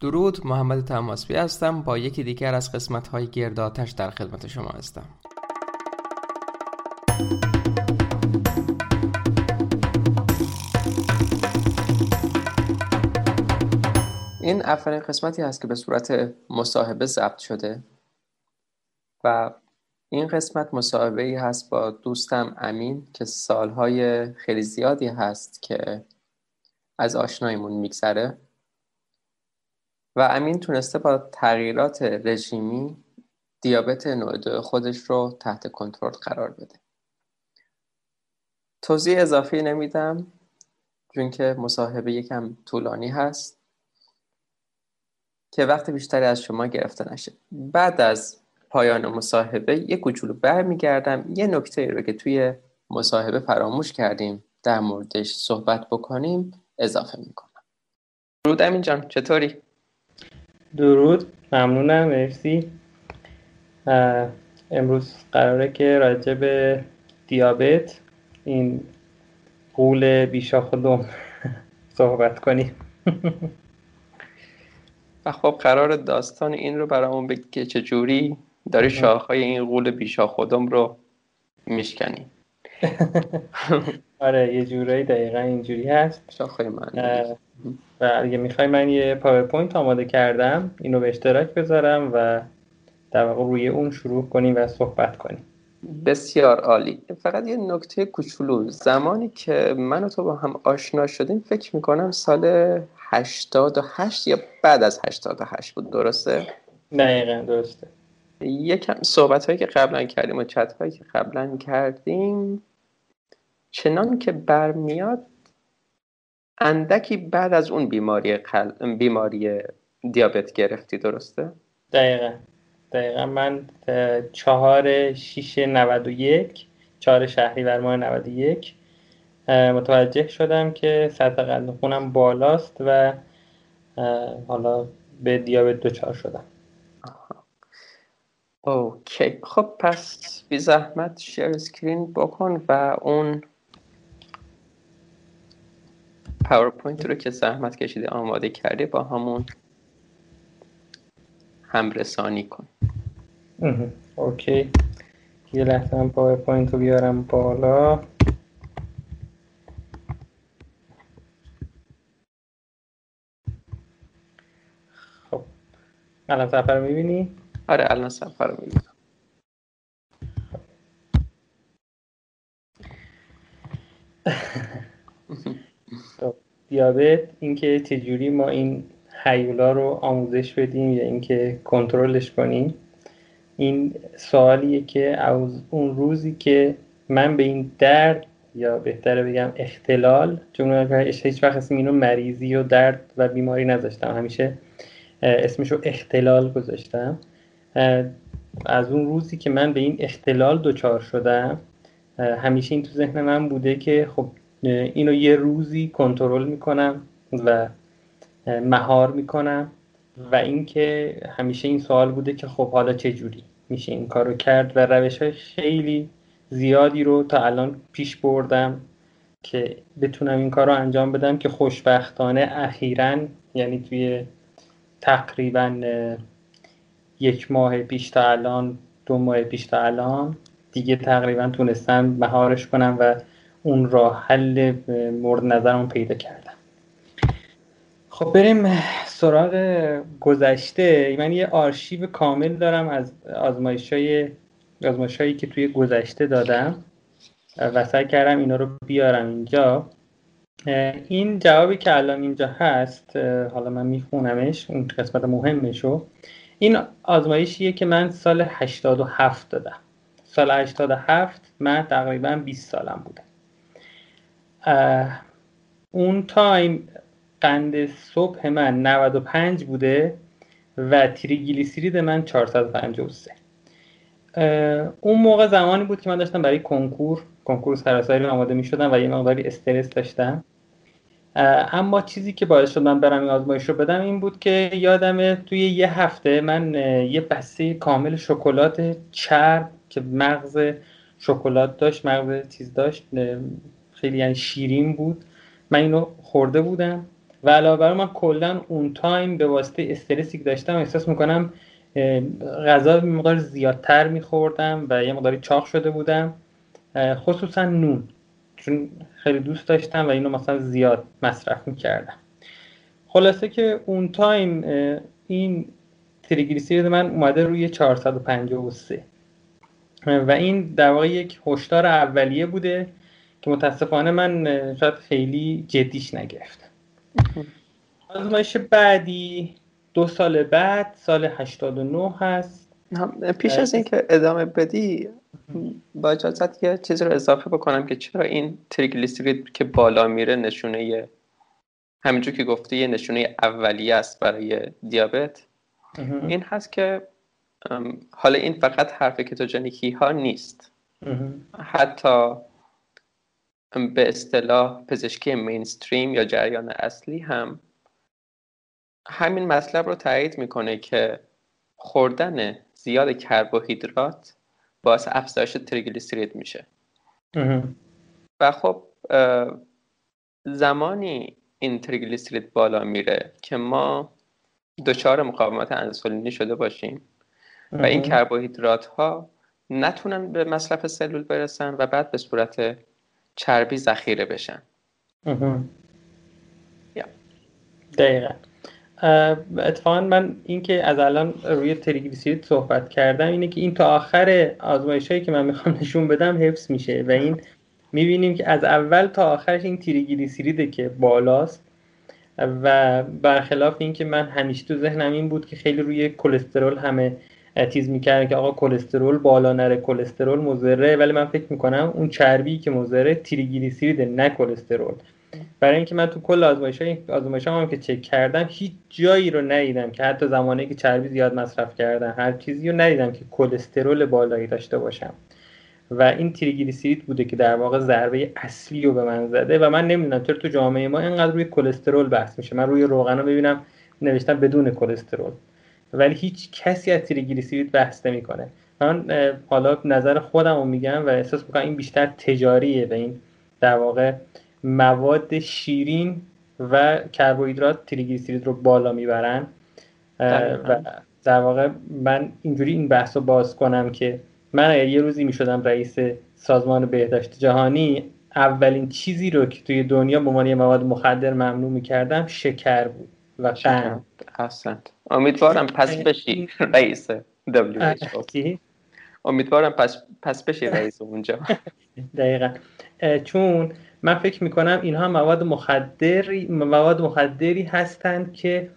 درود محمد تماسبی هستم. با یکی دیگر از قسمت های گرداتش در خدمت شما هستم. این اولین قسمتی هست که به صورت مصاحبه ضبط شده و این قسمت مصاحبه ای هست با دوستم امین که سالهای خیلی زیادی هست که از آشنایمون میگذره. و امین تونسته با تغییرات رژیمی دیابت نوع دو خودش رو تحت کنترل قرار بده. توضیح اضافی نمیدم چون که مصاحبه یکم طولانی هست که وقت بیشتری از شما گرفته نشه. بعد از پایان مصاحبه یه کوچولو برمیگردم یه نکته رو که توی مصاحبه فراموش کردیم در موردش صحبت بکنیم اضافه می‌کنم. درود امین جان چطوری؟ درود. ممنونم مرسی. امروز قراره که راجع به دیابت این قول بیشا خودم صحبت کنیم. و خب قرار داستان این رو برامون بگی که چجوری داری شاخهای این غول بی‌شاخ و دم رو میشکنی. آره یه جورایی دقیقا اینجوری هست. شاخهای من و اگه می‌خوای من یه PowerPoint آماده کردم اینو به اشتراک بذارم و در واقع روی اون شروع کنیم و صحبت کنیم. بسیار عالی. فقط یه نکته کوچولو. زمانی که من و تو با هم آشنا شدیم فکر می‌کنم سال 88 یا بعد از 88 بود درسته؟ دقیقا درسته. یکم صحبت هایی که قبلا کردیم و چت هایی که قبلا کردیم چنان که برمیاد اندکی بعد از اون بیماری قل... بیماری دیابت گرفتی درسته؟ دقیقا. دقیقا من چهار شیش نود و یک چهار شهری بر ماه 91 متوجه شدم که سطح قلب خونم بالاست و حالا به دیابت دچار شدم. OK. خب پس بی زحمت share screen بکن و اون PowerPoint رو که زحمت کشیده آماده کردی با همون همرسانی کن. OK. یه لحظه هم PowerPoint رو بیارم بالا. خب. الان سفر رو می‌بینی؟ آره الان سفر رو می‌بینم خب، دیابت اینکه چجوری ما این هیولا رو آموزش بدیم یا اینکه کنترلش کنیم. این سوالیه که از اون روزی که من به این درد یا بهتره بگم اختلال چون هیچ وقت اسم اینو مریضی و درد و بیماری نذاشتم. همیشه اسمشو اختلال گذاشتم. از اون روزی که من به این اختلال دچار شدم همیشه این تو ذهن من بوده که خب اینو یه روزی کنترل می‌کنم و مهار می‌کنم و اینکه همیشه این سوال بوده که خب حالا چه جوری میشه این کارو کرد و روش های خیلی زیادی رو تا الان پیش بردم که بتونم این کار رو انجام بدم که خوشبختانه اخیرا یعنی توی تقریبا یک ماه پیش تا الان دو ماه پیش تا الان دیگه تقریبا تونستم مهارش کنم و اون راه حل مورد نظرم پیدا کردم. خب بریم سراغ گذشته. من یه آرشیو کامل دارم از آزمایش های هایی که توی گذشته دادم و سعی کردم اینا رو بیارم اینجا. این جوابی که الان اینجا هست حالا من میخونمش اون قسمت مهمشو. این آزمایشیه که من سال 87 دادم. سال 87 من تقریبا 20 سالم بودم. اون تایم قند صبح من 95 بوده و تریگلیسیرید من 453 اون موقع زمانی بود که من داشتم برای کنکور کنکور سراسری آماده می شدم و یه مقداری استرس داشتم. اما چیزی که باعث شد من برم این آزمایش رو بدم این بود که یادمه توی یه هفته من یه بسته کامل شکلات چرب که مغز شکلات داشت مغز چیز داشت خیلی یعنی شیرین بود. من اینو خورده بودم و علاوه بر من کلا اون تایم به واسطه استرسی که داشتم احساس می‌کنم غذا مقدار زیادتر میخوردم و یه مقداری چاق شده بودم خصوصا نون چون خیلی دوست داشتم و اینو مثلا زیاد مصرف می‌کردم. خلاصه که اون تایم این تریگلیسیرید من اومده روی 453 و این در واقع یک هشدار اولیه بوده که متاسفانه من شاید خیلی جدیش نگرفتم. آزمایش بعدی دو سال بعد سال 89 هست. پیش از اینکه ادامه بدی با اجازت یه چیزی رو اضافه بکنم که چرا این تریگلیسیرید که بالا میره نشونه همینجور که گفته یه نشونه اولیه است برای دیابت. این هست که حالا این فقط حرف کتوژنیکی ها نیست. حتی به اصطلاح پزشکی مینستریم یا جریان اصلی هم همین مطلب رو تایید می‌کنه که خوردن زیاد کربوهیدرات باعث افزایش تریگلیسیرید میشه. و خب زمانی این تریگلیسیرید بالا میره که ما دچار مقاومت انسولینی شده باشیم و این کربوهیدرات ها نتونن به مصرف سلول برسن و بعد به صورت چربی ذخیره بشن. دقیقا. اتفاقا من اینکه از الان روی تریگلیسیرید صحبت کردم اینه که این تا آخر آزمایش هایی که من می‌خوام نشون بدم حفظ میشه و این می‌بینیم که از اول تا آخرش این تریگلیسیریده که بالاست و برخلاف اینکه من همیشه تو ذهنم این بود که خیلی روی کلسترول همه تیز می‌کردن که آقا کلسترول بالا نره کلسترول مضره. ولی من فکر می‌کنم اون چربی که مضره تریگلیسیریده نه کلسترول برای اینکه من تو کل آزمایش آزمایش هم که چک کردم هیچ جایی رو ندیدم که حتی زمانی که چربی زیاد مصرف کردن هر چیزی رو ندیدم که کلسترول بالایی داشته باشم. و این تریگلیسیرید بوده که در واقع ضربه اصلی رو به من زده و من نمی‌دونم چرا تو جامعه ما اینقدر روی کلسترول بحث میشه. من روی روغن رو ببینم نوشتم بدون کلسترول ولی هیچ کسی از تریگلیسیرید بحث نمی‌کنه. من حالا نظر خودم رو میگم و احساس می‌کنم این بیشتر تجاریه و این در واقع مواد شیرین و کربوهیدرات تریگلیسیرید رو بالا می‌برن. و در واقع من اینجوری این بحث رو باز کنم که من اگر یه روزی می‌شدم رئیس سازمان بهداشت جهانی اولین چیزی رو که توی دنیا به عنوان یه مواد مخدر ممنوع می‌کردم شکر بود. و قند احسنت امیدوارم پس بشی رئیس WHO امیدوارم پس, پس بشی رئیس اونجا. دقیقا. چون من فکر می‌کنم اینها مواد مخدری مواد مخدری هستند که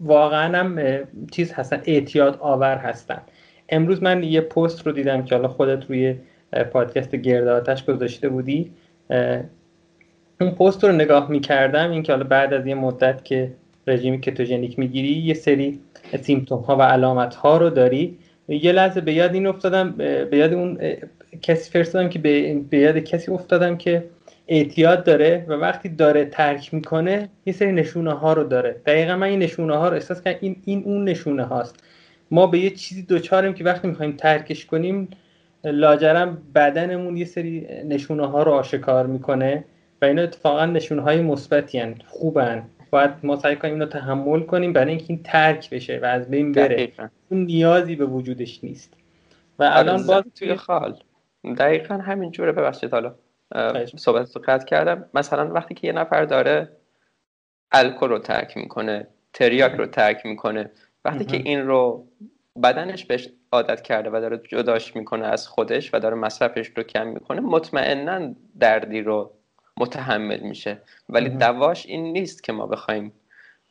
واقعا هم چیز هستن اعتیاد آور هستن. امروز من یه پست رو دیدم که حالا خودت روی پادکست گرد آتش گذاشته بودی. اون پست رو نگاه می‌کردم این که حالا بعد از یه مدت که رژیم کتوژنیک می‌گیری یه سری سیمتوم ها و علامت ها رو داری. یه لحظه به یاد این افتادم به یاد اون کسی فرستادم که به یاد کسی افتادم که اعتیاد داره و وقتی داره ترک می‌کنه یه سری نشونه ها رو داره. دقیقا من این نشونه ها رو احساس کردم این این اون نشونه هاست. ما به یه چیزی دوچاریم که وقتی می‌خوایم ترکش کنیم لاجرم بدنمون یه سری نشونه ها رو آشکار می‌کنه. و اینا اتفاقا نشونه های مثبتی خوبن. باید ما سعی کنیم اینو تحمل کنیم برای اینکه این ترک بشه و از بین بره. اون نیازی به وجودش نیست. و آره، الان باز توی خال. دقیقا همین جوره. ببخشید حالا صحبت رو قطع کردم. مثلا وقتی که یه نفر داره الکل رو ترک می‌کنه تریاک رو ترک می‌کنه وقتی که این رو بدنش بهش عادت کرده و داره جداش می‌کنه از خودش و داره مصرفش رو کم می‌کنه مطمئنا دردی رو متحمل میشه. ولی دواش این نیست که ما بخوایم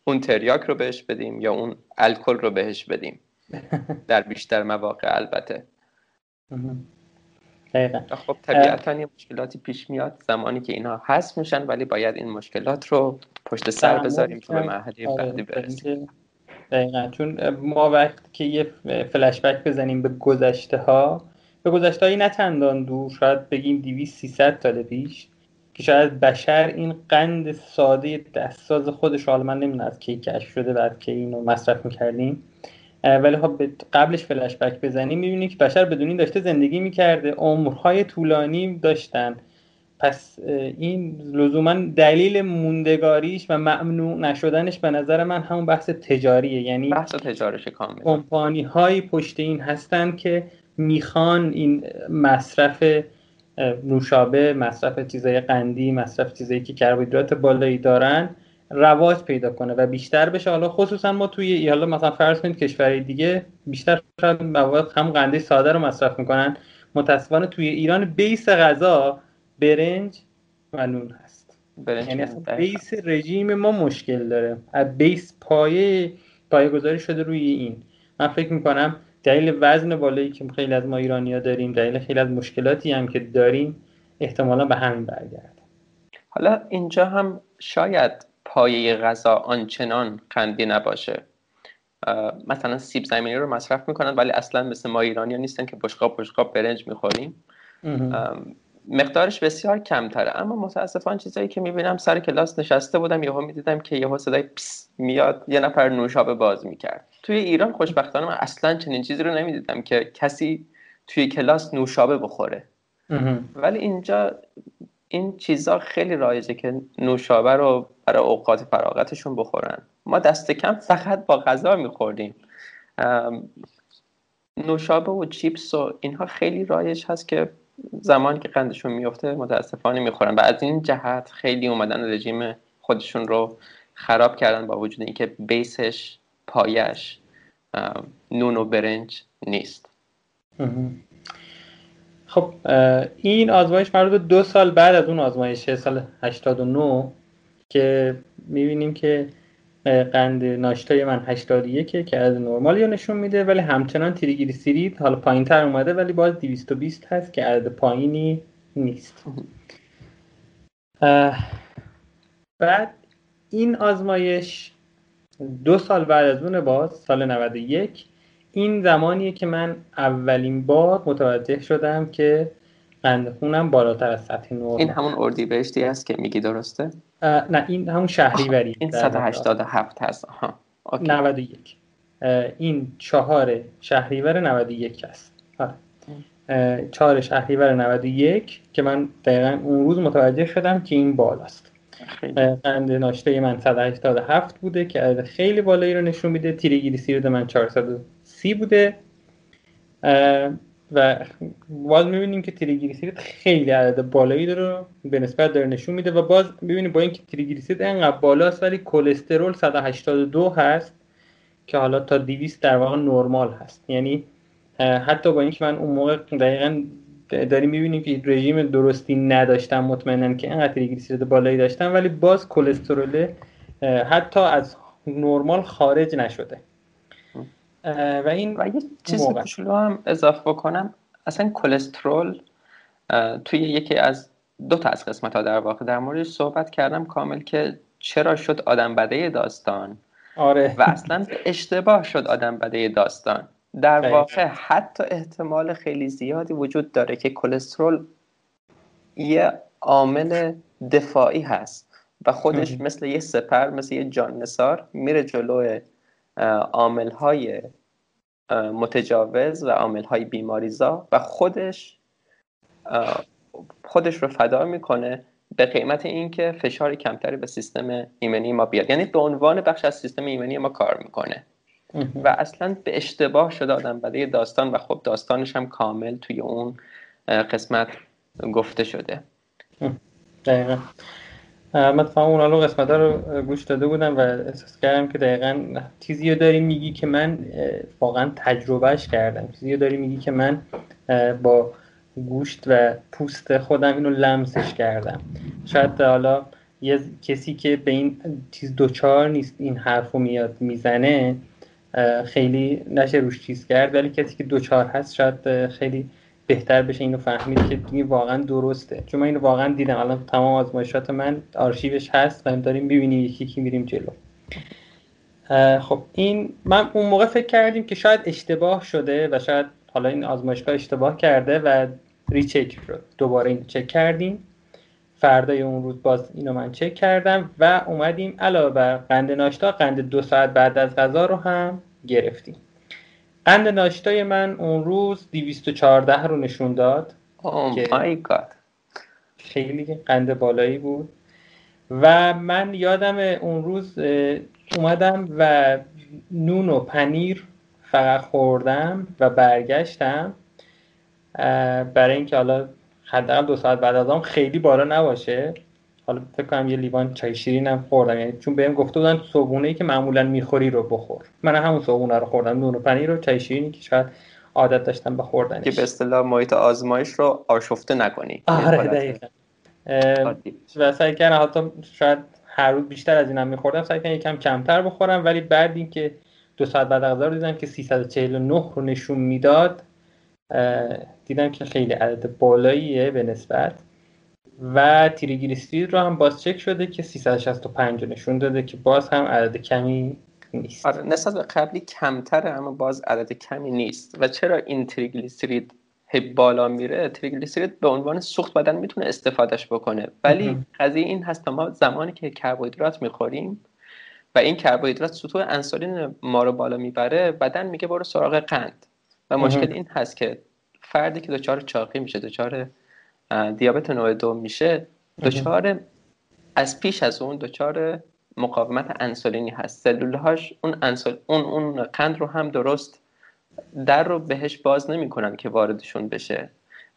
اون تریاک رو بهش بدیم یا اون الکل رو بهش بدیم. در بیشتر مواقع البته. خب طبیعتا یه مشکلاتی پیش میاد. زمانی که اینها هست میشن ولی باید این مشکلات رو پشت سر بذاریم که به مرحله آره، بعدی برسیم. دقیقا. چون ما وقتی که یه فلشبک بزنیم به گذشته ها به گذشته هایی نه دور شاید بگیم 200 300 سال پیش که شاید بشر این قند ساده دستساز خودش حالا من نمی‌دونم از کی کشف شده بعد که اینو مصرف می‌کردیم ولی خب قبلش فلشبک بزنیم می‌بینیم که بشر بدون این داشته زندگی می‌کرده عمرهای طولانی داشتن. پس این لزوما دلیل موندگاریش و ممنوع نشدنش به نظر من همون بحث تجاریه. یعنی بحث تجارش کامل کمپانی هایی پشت این هستن که می‌خوان این مصرف نوشابه مصرف چیزای قندی مصرف چیزایی که کربوهیدرات بالایی دارن رواج پیدا کنه و بیشتر بشه. حالا خصوصا ما توی حالا مثلا فرض کنید کشورهای دیگه بیشتر شاید مواد هم قنده ساده رو مصرف می‌کنن. متاسفانه توی ایران بیس غذا برنج و نون هست. یعنی اصلا بیس رژیم ما مشکل داره. از بیس پایه پایه گذاری شده روی این. من فکر می‌کنم دلیل وزن بالایی که خیلی از ما ایرانیا داریم دلیل خیلی از مشکلاتی هم که داریم احتمالا به همین برگرده. حالا اینجا هم شاید پایه غذا آنچنان قندی نباشه. مثلا سیب زمینی رو مصرف می‌کنن ولی اصلا مثل ما ایرانی نیستن که بشقاب بشقاب برنج می‌خوریم. مقدارش بسیار کمتره. اما متاسفانه چیزایی که می‌بینم سر کلاس نشسته بودم یهو می‌دیدم که یهو صدای پس میاد یه نفر نوشابه باز می‌کرد. توی ایران خوشبختانه من اصلا چنین چیزی رو نمی‌دیدم که کسی توی کلاس نوشابه بخوره. ولی اینجا این چیزا خیلی رایجه که نوشابه رو برای اوقات فراغتشون بخورن. ما دست کم فقط با غذا میخوردیم. نوشابه و چیپس و اینها خیلی رایج هست که زمانی که قندشون میفته متاسفانه می‌خورن. و از این جهت خیلی اومدن رژیم خودشون رو خراب کردن با وجود اینکه بیسش پایش نون و برنج نیست. خب این آزمایش مربوط دو سال بعد از اون آزمایش سال 89 که می‌بینیم که قند ناشتای من 81 که از نرمالی رو نشون میده ولی همچنان تریگلیسیرید حالا پایین تر اومده ولی باز 220 هست که عدد پایینی نیست. بعد این آزمایش دو سال بعد از اون باز سال 91 این زمانیه که من اولین بار متوجه شدم که قند خونم بالاتر از سطح نرمال این همون اردی بهشتی هست که میگی درسته؟ نه این همون شهریوری این 187 هست. آها. 91 این چهار شهریور 91 هست آره. چهار شهریور 91 که من دقیقا اون روز متوجه شدم که این بالاست قند ناشته من 187 بوده که خیلی بالایی رو نشون میده تریگلیسیرید من 430 بوده. و باز می‌بینیم که تریگلیسیرید خیلی عدد بالایی داره به نسبت داره نشون میده و باز می‌بینیم با اینکه تریگلیسیرید انقدر بالاست ولی کلسترول 182 هست که حالا تا 200 در واقع نرمال هست. یعنی حتی با اینکه من اون موقع دقیقا داریم می‌بینیم که رژیم درستی نداشتم مطمئنا که اینقدر تریگلیسیرید بالایی داشتم ولی باز کلسترول حتی از نرمال خارج نشده. و این و یه چیز کوچولو هم اضافه بکنم. اصلا کلسترول توی یکی از دو تا از قسمت ها در واقع در موردش صحبت کردم کامل که چرا شد آدم بده داستان؟ آره. و اصلا به اشتباه شد آدم بده داستان. در واقع حتی احتمال خیلی زیادی وجود داره که کلسترول یه عامل دفاعی هست و خودش مثل یه سپر مثل یه جان نسار میره جلو عامل های متجاوز و عامل های بیماریزا و خودش خودش رو فدا می‌کنه به قیمت اینکه فشار کمتری به سیستم ایمنی ما بیاد. یعنی به عنوان بخش از سیستم ایمنی ما کار می‌کنه. و اصلا به اشتباه شده آدم بده. داستان و خب داستانش هم کامل توی اون قسمت گفته شده. دقیقا. تمام اون رو قسمت رو گوش داده بودم و احساس کردم که دقیقا چیزی رو داری میگی که من واقعا تجربهش کردم. چیزی رو داری میگی که من با گوشت و پوست خودم اینو لمسش کردم. شاید حالا یه کسی که به این چیز دوچار نیست این حرف رو میاد می‌زنه خیلی نشه روش چیز کرد ولی کسی که دوچار هست شاید خیلی بهتر بشه اینو فهمید که دیگه واقعا درسته. چون من اینو واقعا دیدم. الان تمام آزمایشات من آرشیوش هست و داریم ببینیم یکی یکی میریم جلو. خب این من اون موقع فکر کردیم که شاید اشتباه شده و شاید حالا این آزمایشگاه اشتباه کرده و ریچک شد دوباره این چک کردیم. فردای اون روز باز اینو من چک کردم و اومدیم علاوه بر قند ناشتا قند دو ساعت بعد از غذا رو هم گرفتیم قند ناشتای من اون روز 214 رو نشون داد oh my God. خیلی قند بالایی بود و من یادم اون روز اومدم و نون و پنیر فقط خوردم و برگشتم برای اینکه حالا حداقل دو ساعت بعد از خیلی بالا نباشه. حالا فکر کنم یه لیوان چای شیرین هم خوردم. یعنی چون بهم گفته بودن صبحونه ای که معمولا می‌خوری رو بخور. من همون صبحونه رو خوردم. نون و پنیر و چای شیرینی که شاید عادت داشتم به خوردنش. که به اصطلاح محیط آزمایش رو آشفته نکنی. آره دقیقا. و سعی کردم حتی شاید هر روز بیشتر از اینم میخوردم. سعی کردم یکم کمتر بخورم. ولی بعد اینکه دو ساعت بعد غذا رو دیدم که 349 رو نشون می‌داد دیدم که خیلی عدد بالاییه به نسبت. و تریگلیسیرید رو هم باز چک شده که 365 نشون داده که باز هم عدد کمی نیست. آره نسبت به قبلی کمتره اما باز عدد کمی نیست. و چرا این تریگلیسیرید هی بالا میره؟ تریگلیسیرید به عنوان سوخت بدن می‌تونه استفادهش بکنه. ولی قضیه این هست ما زمانی که کربوهیدرات می‌خوریم و این کربوهیدرات سطوح انسولین ما رو بالا می‌بره بدن میگه برو سراغ قند. و مشکل این هست که فردی که دچار چاقی میشه دچار دیابت نوع دو میشه دچار از پیش از اون دچار مقاومت انسولینی هست. سلولهاش اون انسول اون اون قند رو هم درست در رو بهش باز نمی‌کنن که واردشون بشه.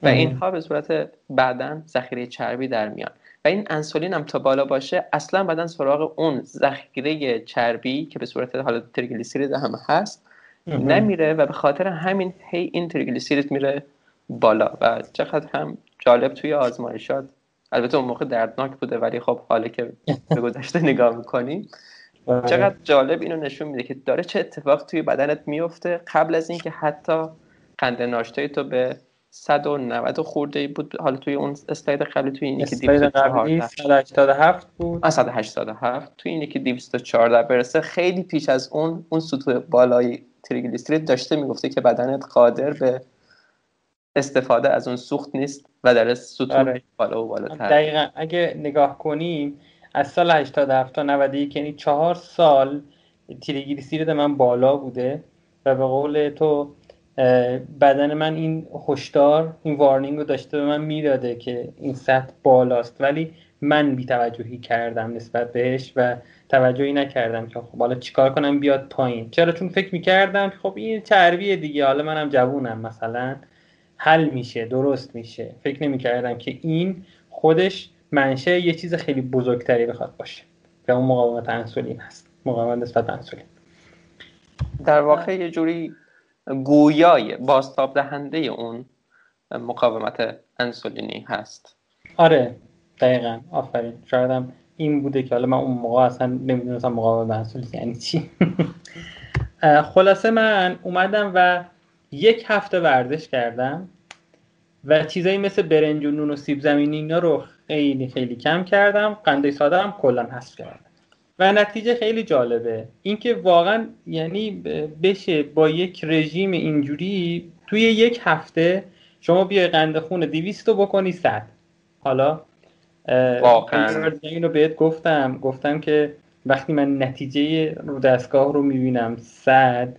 و اینها به صورت بعدا ذخیره چربی در میان. و این انسولین هم تا بالا باشه اصلا بدن سراغ اون ذخیره چربی که به صورت حالا تریگلیسیرید هم هست نمیره و به خاطر همین هی این تریگلیسیرید میره بالا و چقدر هم جالب توی آزمایشات. البته اون موقع دردناک بوده ولی خب حالا که به گذشته نگاه می‌کنیم. بله. چقدر جالب اینو نشون میده که داره چه اتفاق توی بدنت میفته قبل از اینکه حتی قند ناشتای تو به 190 خورده بود حالا توی اون اسلاید قبلی توی اینی که 187 بود؟ 187 توی اینی که 214 برسه خیلی پیش از اون اون سطوح بالای تریگلیسیرید داشته می‌گفته که بدنت قادر به استفاده از اون سوخت نیست و در سطوح آره. بالا و بالاتر. دقیقا. اگه نگاه کنیم از سال 87 تا 91 یعنی چهار سال تریگلیسیرید من بالا بوده و به قول تو بدن من این هشدار این وارنینگ رو داشته به من می‌داده که این سطح بالاست. ولی من بیتوجهی کردم نسبت بهش و توجهی نکردم که خب حالا چیکار کنم بیاد پایین. چرا؟ چون فکر می‌کردم خب این چربیه دیگه. حالا منم جوونم مثلا. حل میشه درست میشه. فکر نمی‌کردم که این خودش منشه یه چیز خیلی بزرگتری بخواد باشه. که اون مقاومت انسولین هست. مقاومت نسبت انسولین در واقع یه جوری گویای باستاب دهنده اون مقاومت انسولینی هست. آره. دقیقا آفرین. شایدم این بوده که حالا من اون موقع اصلا نمی‌دونستم مقاومت انسولین یعنی چی. خلاصه من اومدم و یک هفته ورزش کردم و چیزایی مثل برنج و نون و سیب زمینی اینا رو خیلی خیلی کم کردم. قنده ساده هم کلا حذف کردم. و نتیجه خیلی جالبه. اینکه واقعا یعنی بشه با یک رژیم اینجوری توی یک هفته شما بیای قند خون 200 رو بکنی 100 حالا واقعا. اینو بهت گفتم. گفتم که وقتی من نتیجه رو دستگاه رو می‌بینم 100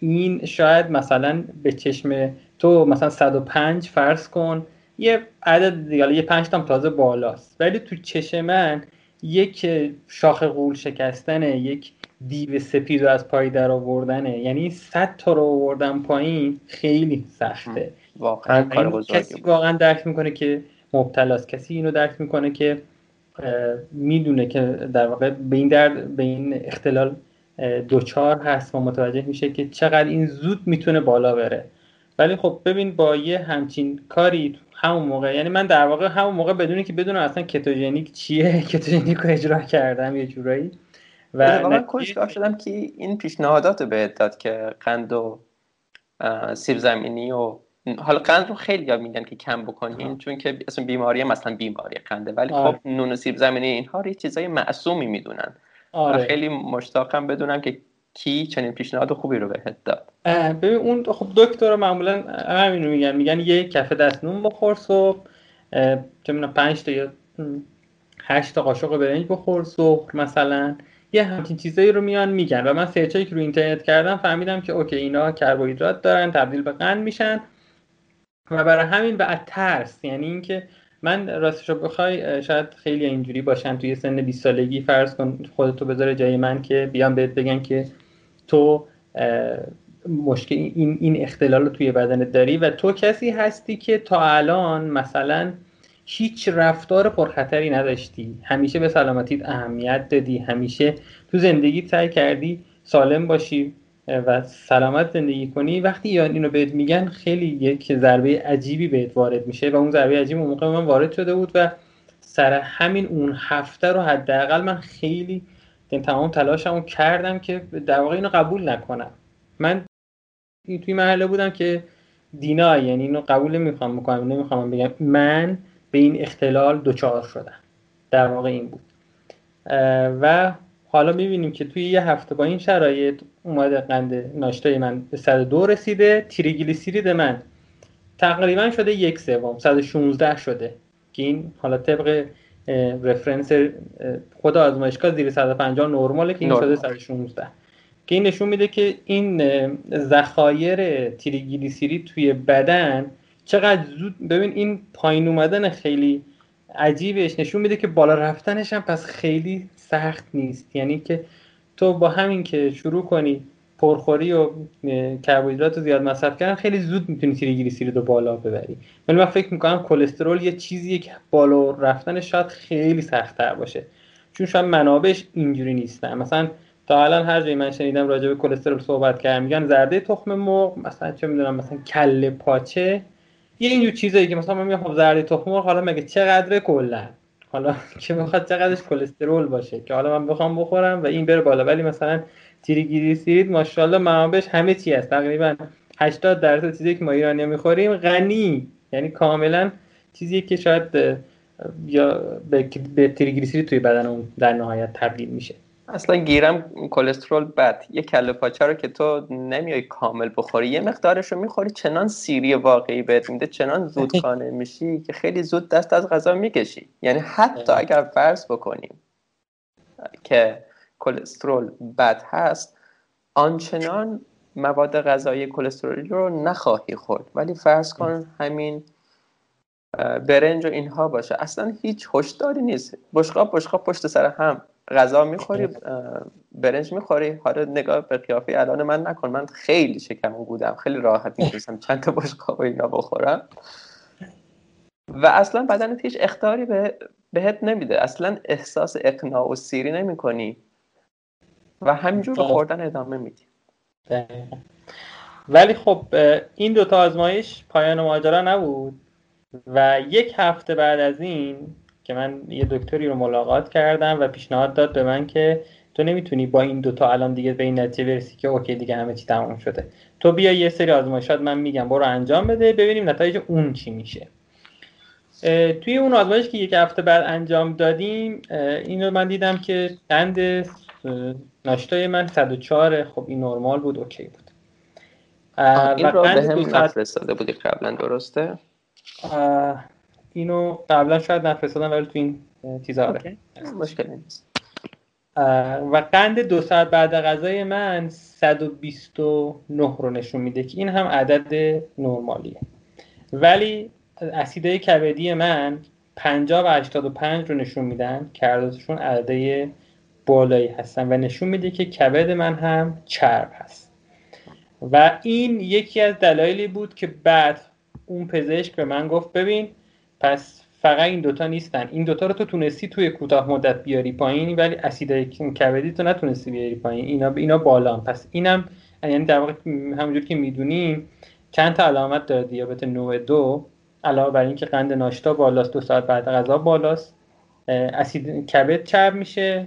این شاید مثلا به چشم تو مثلا 105 فرض کن یه عدد دیگه یه 5 تام تازه بالاست. ولی تو چشم من یک شاخ قول شکستنه یک دیو سپید رو از پای در آوردنه. یعنی 100 تا رو آوردن پایین خیلی سخته. واقعا. کار کسی واقعا درک می‌کنه که مبتلاست. کسی اینو درک می‌کنه که می‌دونه که در واقع به این درد به این اختلال دوچار هست و متوجه میشه که چقدر این زود می‌تونه بالا بره. ولی خب ببین با یه همچین کاری همون موقع یعنی من در واقع همون موقع بدونی که بدونم اصلا کتوژنیک چیه کتوژنیک رو اجرا کردم یه جورایی. و من کنجکاو شدم که این پیشنهادات بهت داد که قند و سیب زمینی و حالا قند رو خیلی ها میگن که کم بکنین چون که اصلا بیماری مثلا بیماری قنده. ولی آره. خب نون و سیب زمینی اینها رو چیزای معصومی می‌دونن. آره. خیلی مشتاقم بدونم که کی چنین پیشنهاد خوبی رو بهت داد. ببین اون خب دکتر معمولا همین رو میگن. میگن یه کف دست نون بخور صبح چه می‌دونم 5 تا یا 8 تا قاشق برنج بخور صبح مثلا. یه همچین چیزایی رو میان میگن. و من سرچایی که رو اینترنت کردم فهمیدم که اوکی اینا کربوهیدرات دارن تبدیل به قند میشن. و برای همین و ترس. یعنی اینکه من راستش رو بخوای شاید خیلی اینجوری باشن توی سن 20 سالگی. فرض کن خودتو بذاره جای من که بیان بهت بگن که تو مشکل این, این اختلال رو توی بدنت داری و تو کسی هستی که تا الان مثلا هیچ رفتار پرخطری نداشتی. همیشه به سلامتیت اهمیت دادی. همیشه تو زندگی سعی کردی سالم باشی. و سلامت زندگی کنی. وقتی یا اینو بهت میگن خیلی یک ضربه عجیبی بهت وارد میشه و اون ضربه عجیب اون موقع من وارد شده بود و سر همین اون هفته رو حداقل من خیلی تمام تلاشمو کردم که در واقع اینو قبول نکنم. من توی محله بودم که دینا یعنی اینو قبول نمی‌خوام بکنم نمی‌خوام بگم. من به این اختلال دچار شدم. در واقع این بود. و حالا می‌بینیم که توی یه هفته با این شرایط اومده قند ناشتای من به 102 رسیده تریگلیسیرید من. تقریبا شده یک سوم 116 شده. که این حالا طبق رفرنس خود آزمایشگاه زیر 150 نرماله که این شده 116 که این نشون میده که این ذخایر تریگلیسیرید توی بدن چقدر زود ببین این پایین اومدن خیلی عجیبش نشون میده که بالا رفتنش هم پس خیلی سخت نیست. یعنی که تو با همین که شروع کنی پرخوری و کربوهیدرات رو زیاد مصرف کردن خیلی زود می‌تونی تریگلیسیرید رو بالا ببری. ولی من فکر می‌کنم کلسترول یه چیزیه که بالا رفتنش شاید خیلی سختتر باشه. چون شاید منابعش اینجوری نیستن. مثلا تا الان هر جایی من شنیدم راجع به کلسترول صحبت کردم میگن زرده تخم مرغ مثلا چه می‌دونم مثلا کله پاچه یه اینجور چیزایی که مثلا من میگم خب زرده تخم مرغ حالا مگه چقدره کلا؟ حالا که بخواد چقدرش کلسترول باشه که حالا من بخوام بخورم و این بره بالا. ولی مثلا تریگلیسیرید ماشاءالله منابعش همه چی هست. تقریبا 80 درصد چیزی که ما ایرانی می‌خوریم غنی. یعنی کاملا چیزی که شاید یا به, به توی بدن اون در نهایت تبدیل میشه. اصلا گیرم کلسترول بد. یه کله پاچه رو که تو نمیای کامل بخوری یه مقدارش رو می‌خوری چنان سیری واقعی بهت میده چنان زود خانه میشی که خیلی زود دست از غذا می‌کشی. یعنی حتی اگر فرض بکنیم که کلسترول بد هست آنچنان مواد غذایی کلسترولی رو نخواهی خورد. ولی فرض کن همین برنج و اینها باشه. اصلا هیچ هشداری نیست. بشقاب بشقاب پشت سر هم. غذا می‌خوری برنج می‌خوری. حالا نگاه به قیافه الان من نکن. من خیلی شکم بودم. خیلی راحت می‌تونستم چند تا بشقاب اینا بخورم. و اصلا بدنت هیچ اختاری به بهت نمیده. اصلا احساس اقناع و سیری نمی کنی و همینجور به خوردن ادامه میدی. ولی خب این دوتا آزمایش پایان ماجرا نبود. و یک هفته بعد از این که من یه دکتری رو ملاقات کردم و پیشنهاد داد به من که تو نمی‌تونی با این دوتا الان دیگه به این نتیجه برسی که اوکی دیگه همه چی تموم شده. تو بیا یه سری آزمایشات من میگم. برو انجام بده ببینیم نتایج اون چی میشه. توی اون آزمایش که یک هفته بعد انجام دادیم اینو من دیدم که قند ناشتای من 104 خب این نرمال بود اوکی بود. این رو به هم نفرستاده بودی قبلا درسته؟ اینو قبلا شاید نفرستادم ولی تو این چیزا آره. مشکلی نیست. و قند دو ساعت بعد غذای من 129 رو نشون میده که این هم عدد نرمالیه. ولی اسیدهای کبدی من 50 و 85 رو نشون میدن که عددشون عدده بالایی هستن و نشون میده که کبد من هم چرب هست. و این یکی از دلایلی بود که بعد اون پزشک به من گفت ببین پس فقط این دوتا نیستن. این دوتا رو تو تونستی توی کوتاه مدت بیاری پایین ولی اسیدای کبدی تو نتونستی بیاری پایین. اینا اینا بالا. پس اینم یعنی در واقع همونجور که می‌دونیم چند تا علامت داره دیابت نوع دو. علاوه بر اینکه قند ناشتا بالاست دو ساعت بعد غذا بالاست. اسید کبد چرب میشه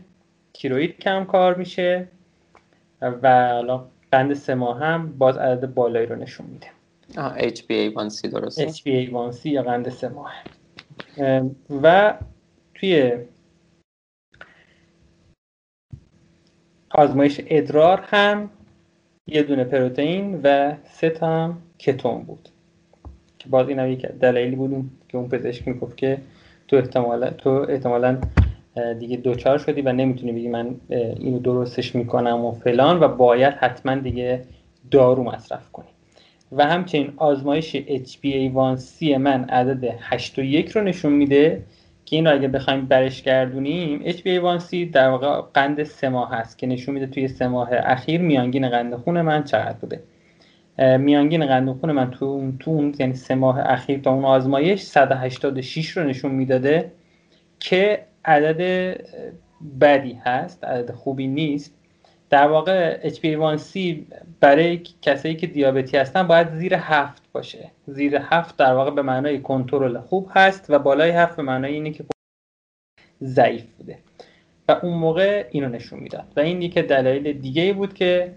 تیروید کم کار میشه و قند سه ماه هم باز عدد بالایی رو نشون میده. HbA1c درسته. HbA1c یا قند سه ماه. و توی آزمایش ادرار هم یه دونه پروتئین و سه تا هم کتون بود. که باز این هم یک دلایلی بود که اون پزشک می‌گفت که تو احتمالا تو احتمالا دیگه دوچار شدی و نمی‌تونی بگی من اینو درستش می‌کنم و فلان و باید حتما دیگه دارو مصرف کنی. و همچنین آزمایش HbA1c من عدد 8 و 1 رو نشون میده که این رو اگه بخوایم برش گردونیم HbA1c در واقع قند سه ماه هست که نشون میده توی سه ماه اخیر میانگین قند خون من چقدر بوده. میانگین قند خون من تو اون تو اون یعنی سه ماه اخیر تا اون آزمایش 186 رو نشون می‌داده که عدد بدی هست عدد خوبی نیست. در واقع HbA1c برای کسایی که دیابتی هستن باید زیر هفت باشه. زیر هفت در واقع به معنای کنترل خوب هست و بالای هفت به معنای اینه که ضعیف بوده. و اون موقع اینو نشون می‌داد. و این که دلایل دیگه ای بود که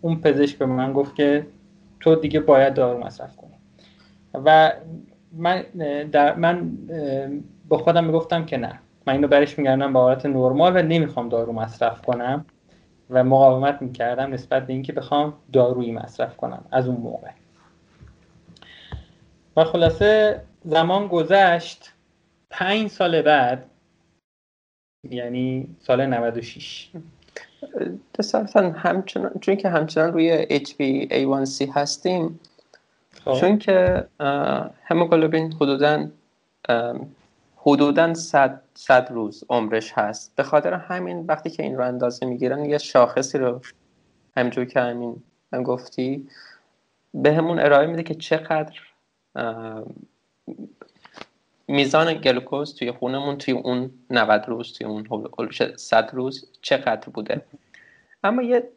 اون پزشک به من گفت که تو دیگه باید دارو مصرف کنی. و من در من با خودم می‌گفتم که نه. من اینو برش میگردم به حالت نرمال و نمی‌خوام دارو مصرف کنم. و مقاومت می‌کردم نسبت به اینکه بخوام دارویی مصرف کنم از اون موقع. و خلاصه زمان گذشت. پنج سال بعد یعنی سال 96 تصرفا همچنان چون که همچنان روی HbA1c هستیم خب. چون که هموگلوبین حدودا حدودا 100 صد روز عمرش هست. به خاطر همین وقتی که این رو اندازه می‌گیرن یه شاخصی رو همجور که همین گفتی به همون ارائه میده که چقدر میزان گلوکوز توی خونمون توی اون 90 روز توی اون 100 روز چقدر بوده. اما یه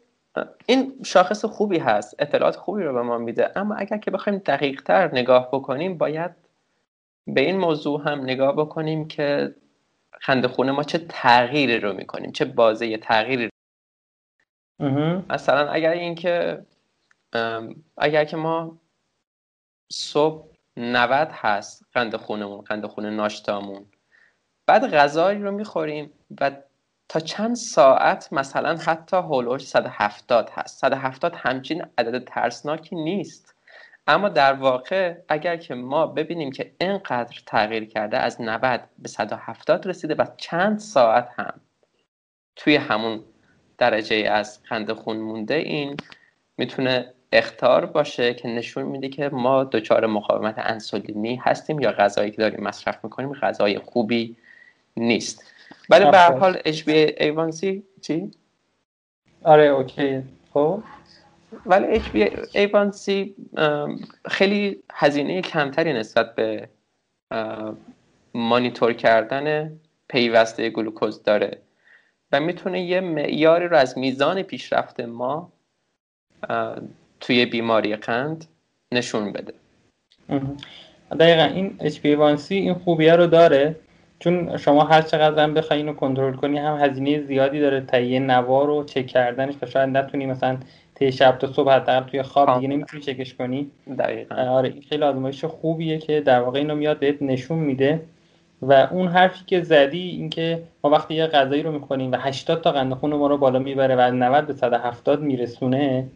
این شاخص خوبی هست اطلاعات خوبی رو به ما میده. اما اگر که بخوایم دقیق تر نگاه بکنیم باید به این موضوع هم نگاه بکنیم که خنده خونه ما چه تغییری رو می‌کنیم چه بازه تغییری رو مثلا اگر اینکه اگر که ما صبح 90 هست قند خونمون قند خون ناشتامون بعد غذایی رو می‌خوریم و تا چند ساعت مثلا حتی هولوش 170 هست. 170 همچین عدد ترسناکی نیست. اما در واقع اگر که ما ببینیم که اینقدر تغییر کرده از 90 به 170 رسیده و چند ساعت هم توی همون درجه از خنده خون مونده این می‌تونه اختار باشه که نشون میده که ما دچار مقاومت انسولینی هستیم یا غذایی که داریم مصرف می‌کنیم غذای خوبی نیست. ولی به هر حال HbA1c چی؟ آره اوکی. خب. ولی HbA1c خیلی هزینه کمتری نسبت به مانیتور کردن پیوسته گلوکوز داره. و می‌تونه یه معیاری رو از میزان پیشرفت ما توی بیماری قند نشون بده. دقیقا این HbA1c این خوبیه رو داره چون شما هر چقدر هم بخوای اینو کنترل کنی هم هزینه زیادی داره تهیه نوار رو چک کردنش و شاید نتونی مثلا تی شب تا صبح حداقل توی خواب دیگه نمی‌تونی چکش کنی. دقیقا. آره این خیلی آزمایش خوبیه که در واقع اینو میاد بهت نشون میده. و اون حرفی که زدی اینکه ما وقتی یه غذایی رو می‌کنیم و 80 تا قند خون ما رو بالا می‌بره و 90 به 170 میرسونه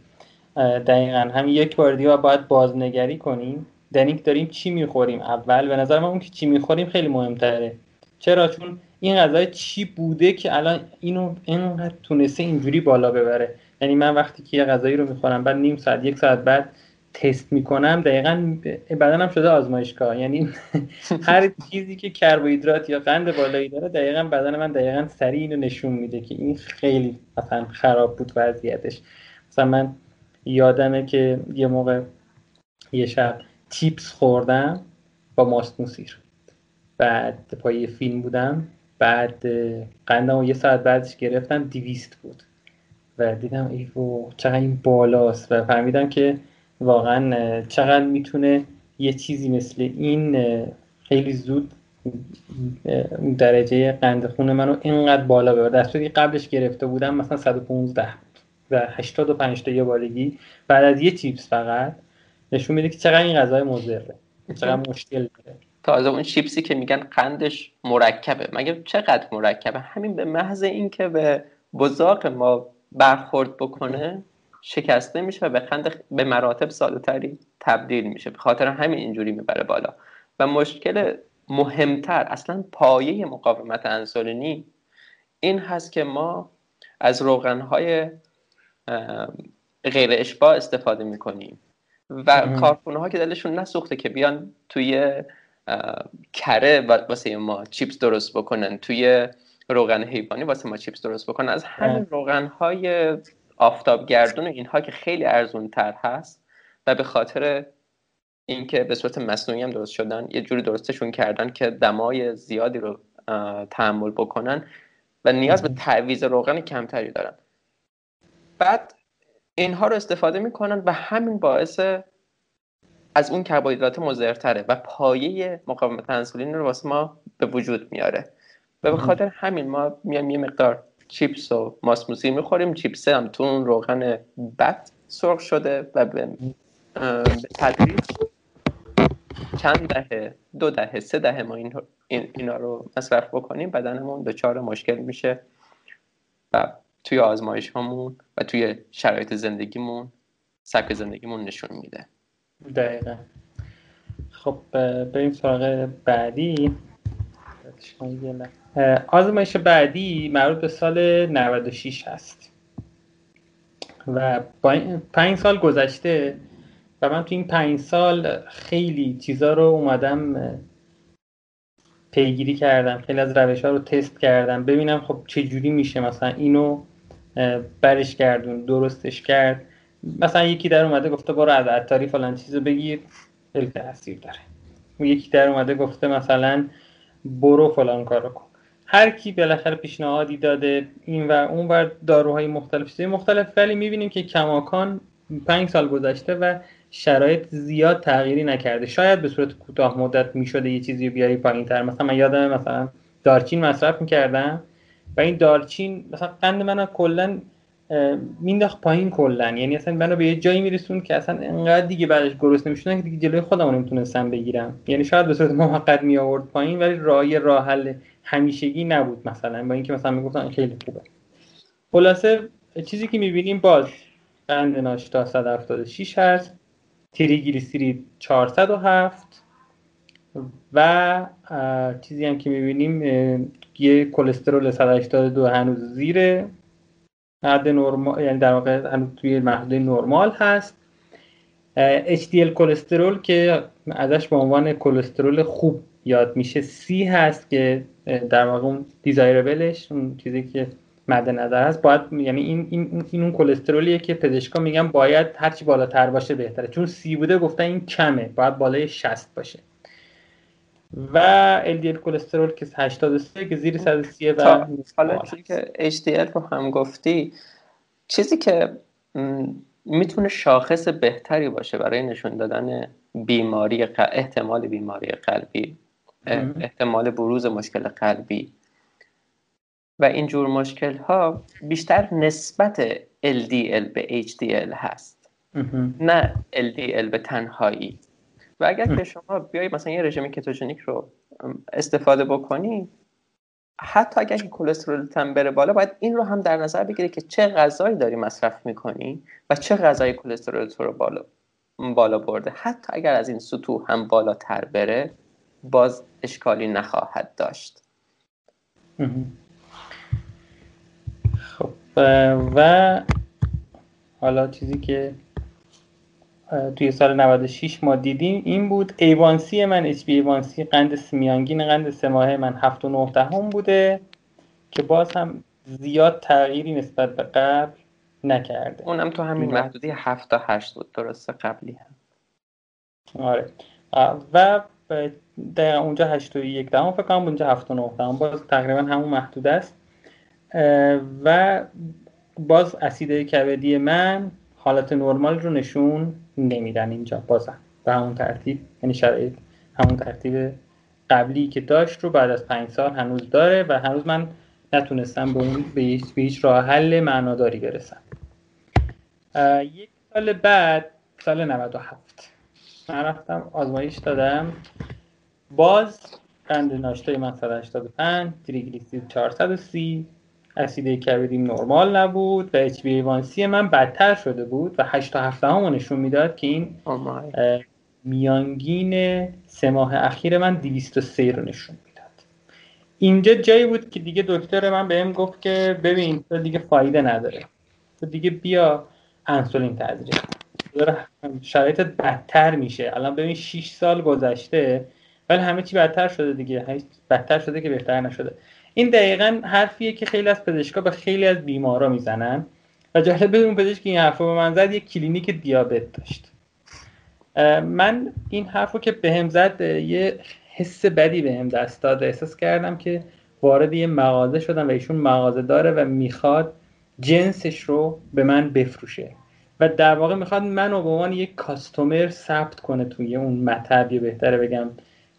دقیقا هم یک بار دیگه باید بازنگری کنیم. دنیک داریم چی می‌خوریم؟ اول به نظر من اون که چی می‌خوریم خیلی مهمتره. چرا؟ چون این غذای چی بوده که الان اینو اینقدر تونسته اینجوری بالا ببره. یعنی من وقتی که یه غذایی رو می‌خورم بعد نیم ساعت یک ساعت بعد تست می‌کنم دقیقا بدنم شده آزمایشگاه. یعنی هر چیزی که کربوهیدرات یا قند بالایی داره دقیقا بدن من دقیقا سریع اینو نشون میده که این خیلی مثلا خراب بود وضعیتش. مثلا من یادمه که یه موقع یه شب تیپس خوردم با ماست موسیر. بعد پای فیلم بودم بعد قندم و یه ساعت بعدش گرفتم دیویست بود. و دیدم ای چقدر این بالاست و فهمیدم که واقعا چقدر می‌تونه یه چیزی مثل این خیلی زود درجه قند خون منو اینقدر بالا ببره. در صورتی قبلش گرفته بودم مثلا 115 و 85 تا یه بارگی بعد از یه چیپس فقط نشون میده که چقدر این غذای مضره چقدر مشکل داره. تازه اون چیپسی که میگن قندش مرکبه. مگه چقدر مرکبه؟ همین به محض اینکه به بزاق ما برخورد بکنه شکسته میشه و به قند به مراتب سادهتری تبدیل میشه. به خاطر همین اینجوری می‌بره بالا. و مشکل مهمتر اصلا پایه مقاومت انسولینی این هست که ما از روغنهای غیر اشباع استفاده می‌کنیم. و کارخونه ها که دلشون نسوخته که بیان توی کره واسه ما چیپس درست بکنن توی روغن حیوانی واسه ما چیپس درست بکنن از همین روغن های آفتاب گردون اینها که خیلی ارزون تر هست و به خاطر اینکه به صورت مصنوعی هم درست شدن یه جوری درستشون کردن که دمای زیادی رو تحمل بکنن و نیاز به تعویض روغن کمتری دارن. بعد اینها رو استفاده می‌کنن و همین باعث از اون کربوهیدرات مضرتره و پایه مقاومت انسولین رو واسه ما به وجود میاره. و به خاطر همین ما میایم یه مقدار چیپس و ماسموسی می‌خوریم. چیپس هم تو اون روغن بد سرخ شده و به تدریج چند دهه دو دهه سه دهه ما این اینا رو مصرف بکنیم. بدنمون دچار مشکل میشه و توی آزمایش همون و توی شرایط زندگیمون سبک زندگیمون نشون میده. دقیقا. خب بریم سراغ بعدی. آزمایش بعدی مربوط به سال 96 هست. و پنج سال گذشته و من تو این پنج سال خیلی چیزا رو اومدم پیگیری کردم خیلی از روش ها رو تست کردم ببینم خب چه جوری میشه مثلا اینو برش کردون درستش کرد. مثلا یکی در اومده گفته برو از عطاری فلان چیزو بگیر خیلی تاثیر داره. یکی در اومده گفته مثلا برو فلان کارو کن. هر کی بالاخره پیشنهادی داده این و اون بر داروهای مختلف چیزای مختلف. ولی می‌بینیم که کماکان پنج سال گذشته و شرایط زیاد تغییری نکرده. شاید به صورت کوتاه مدت می‌شده یه چیزی بیاری پایین تر. مثلا من یادم مثلا دارچین مصرف می‌کردم و این دارچین مثلا قند من کلا مینداخت پایین کلا. یعنی اصلا منو به یه جایی میرسون که اصلا انقدر دیگه بعدش گرسنه نمی‌شدن که دیگه جلوی خودم نمی‌تونستم بگیرم یعنی شاید به صورت موقت می آورد پایین ولی راه راه حل همیشگی نبود مثلا با اینکه مثلا می‌گفتن خیلی خوبه. خلاصه چیزی که می‌بینیم باز قند ناشتا 176 هست تریگلیسیرید 407 و چیزی هم که می‌بینیم یه کلسترول 182 هنوز زیر حد نرمال یعنی در واقع هنوز توی محدوده نرمال هست. HDL کلسترول که ازش به عنوان کلسترول خوب یاد میشه C هست که در واقع اون دیزایربلش اون چیزی که مد نظر هست باید یعنی این این این اون کلسترولیه که پزشکا میگن باید هرچی بالاتر باشه بهتره. چون سی بوده گفتن این کمه باید بالای 60 باشه. و LDL کلسترول که 83 که زیر 130 و حالا که HDL رو هم گفتی چیزی که می‌تونه شاخص بهتری باشه برای نشون دادن بیماری احتمال بیماری قلبی. احتمال بروز مشکل قلبی. و این جور مشکل ها بیشتر نسبت LDL به HDL هست. نه LDL به تنهایی. و اگر که شما بیایی مثلا یه رژیم کتوژنیک رو استفاده بکنی حتی اگر که کلسترول تن بره بالا باید این رو هم در نظر بگیری که چه غذایی داری مصرف می‌کنی و چه غذای کلسترول تو رو بالا بالا برده. حتی اگر از این سطوح هم بالاتر بره باز اشکالی نخواهد داشت. خب و حالا چیزی که توی سال 96 ما دیدیم این بود ایوانسی من اچ بی ایوانسی قند میانگین قند سه ماهه من 7 و 9 دهم بوده که باز هم زیاد تغییری نسبت به قبل نکرده. اونم تو همین محدوده 7 تا 8 بود درسته؟ قبلی هم. آره. و دقیقا اونجا 8 و 1 دهم فکر کنم اونجا 7 و 9 دهم باز تقریبا همون محدوده است. و باز اسید کبدی من حالت نرمال رو نشون نمیدن اینجا بازم به همون ترتیب یعنی شرایط همون ترتیب قبلی که داشت رو بعد از پنج سال هنوز داره و هنوز من نتونستم به اون به هیچ راه حل معناداری برسم. یک سال بعد سال 97 من رفتم آزمایش دادم. باز قند ناشتای من 185 تریگلیسیرید 430 اسید کبدیم نرمال نبود و اچ بی من بدتر شده بود و 8 تا 7 هم نشون می‌داد که این میانگین سه ماه اخیر من 203 رو نشون می‌داد. اینجا جایی بود که دیگه دکتر من بهم گفت که ببین تو دیگه فایده نداره. تو دیگه بیا انسولین تزریق شرایطت بدتر میشه. الان ببین 6 سال گذشته ولی همه چی بدتر شده دیگه. بدتر شده که بهتر نشده. این دقیقا حرفیه که خیلی از پزشکا به خیلی از بیمارا می‌زنن. و جالب بدون پزشک این حرف به من زد یه کلینیک دیابت داشت. من این حرف رو که بهم زد یه حس بدی بهم دست داد احساس کردم که وارد یه مغازه شدم و ایشون مغازه داره و می‌خواد جنسش رو به من بفروشه. و در واقع می‌خواد منو به عنوان یک کاستومر ثبت کنه توی اون مطب بهتره بگم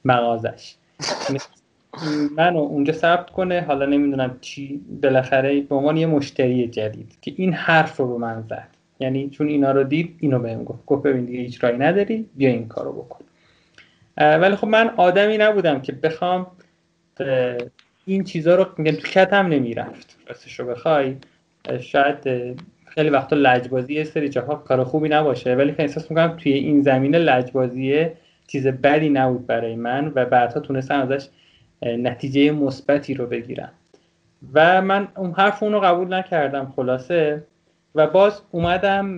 مغازش. منو اونجا ثبت کنه حالا نمی‌دونم چی بالاخره به عنوان یه مشتری جدید که این حرف رو به من زد. یعنی چون اینا رو دید اینو بهم گفت. گفت ببین دیگه هیچ رای نداری بیا این کارو بکن. ولی خب من آدمی نبودم که بخوام این چیزها رو میگم تو کتم نمی‌رفت. راستش رو بخوای شاید خیلی وقتا لجبازی یه سری جاها کار خوبی نباشه. ولی احساس می‌کنم توی این زمینه لجبازیه چیز بدی نبود برای من و بعدها تونستم ازش نتیجه مثبتی رو بگیرم. و من اون حرف اون رو قبول نکردم خلاصه و باز اومدم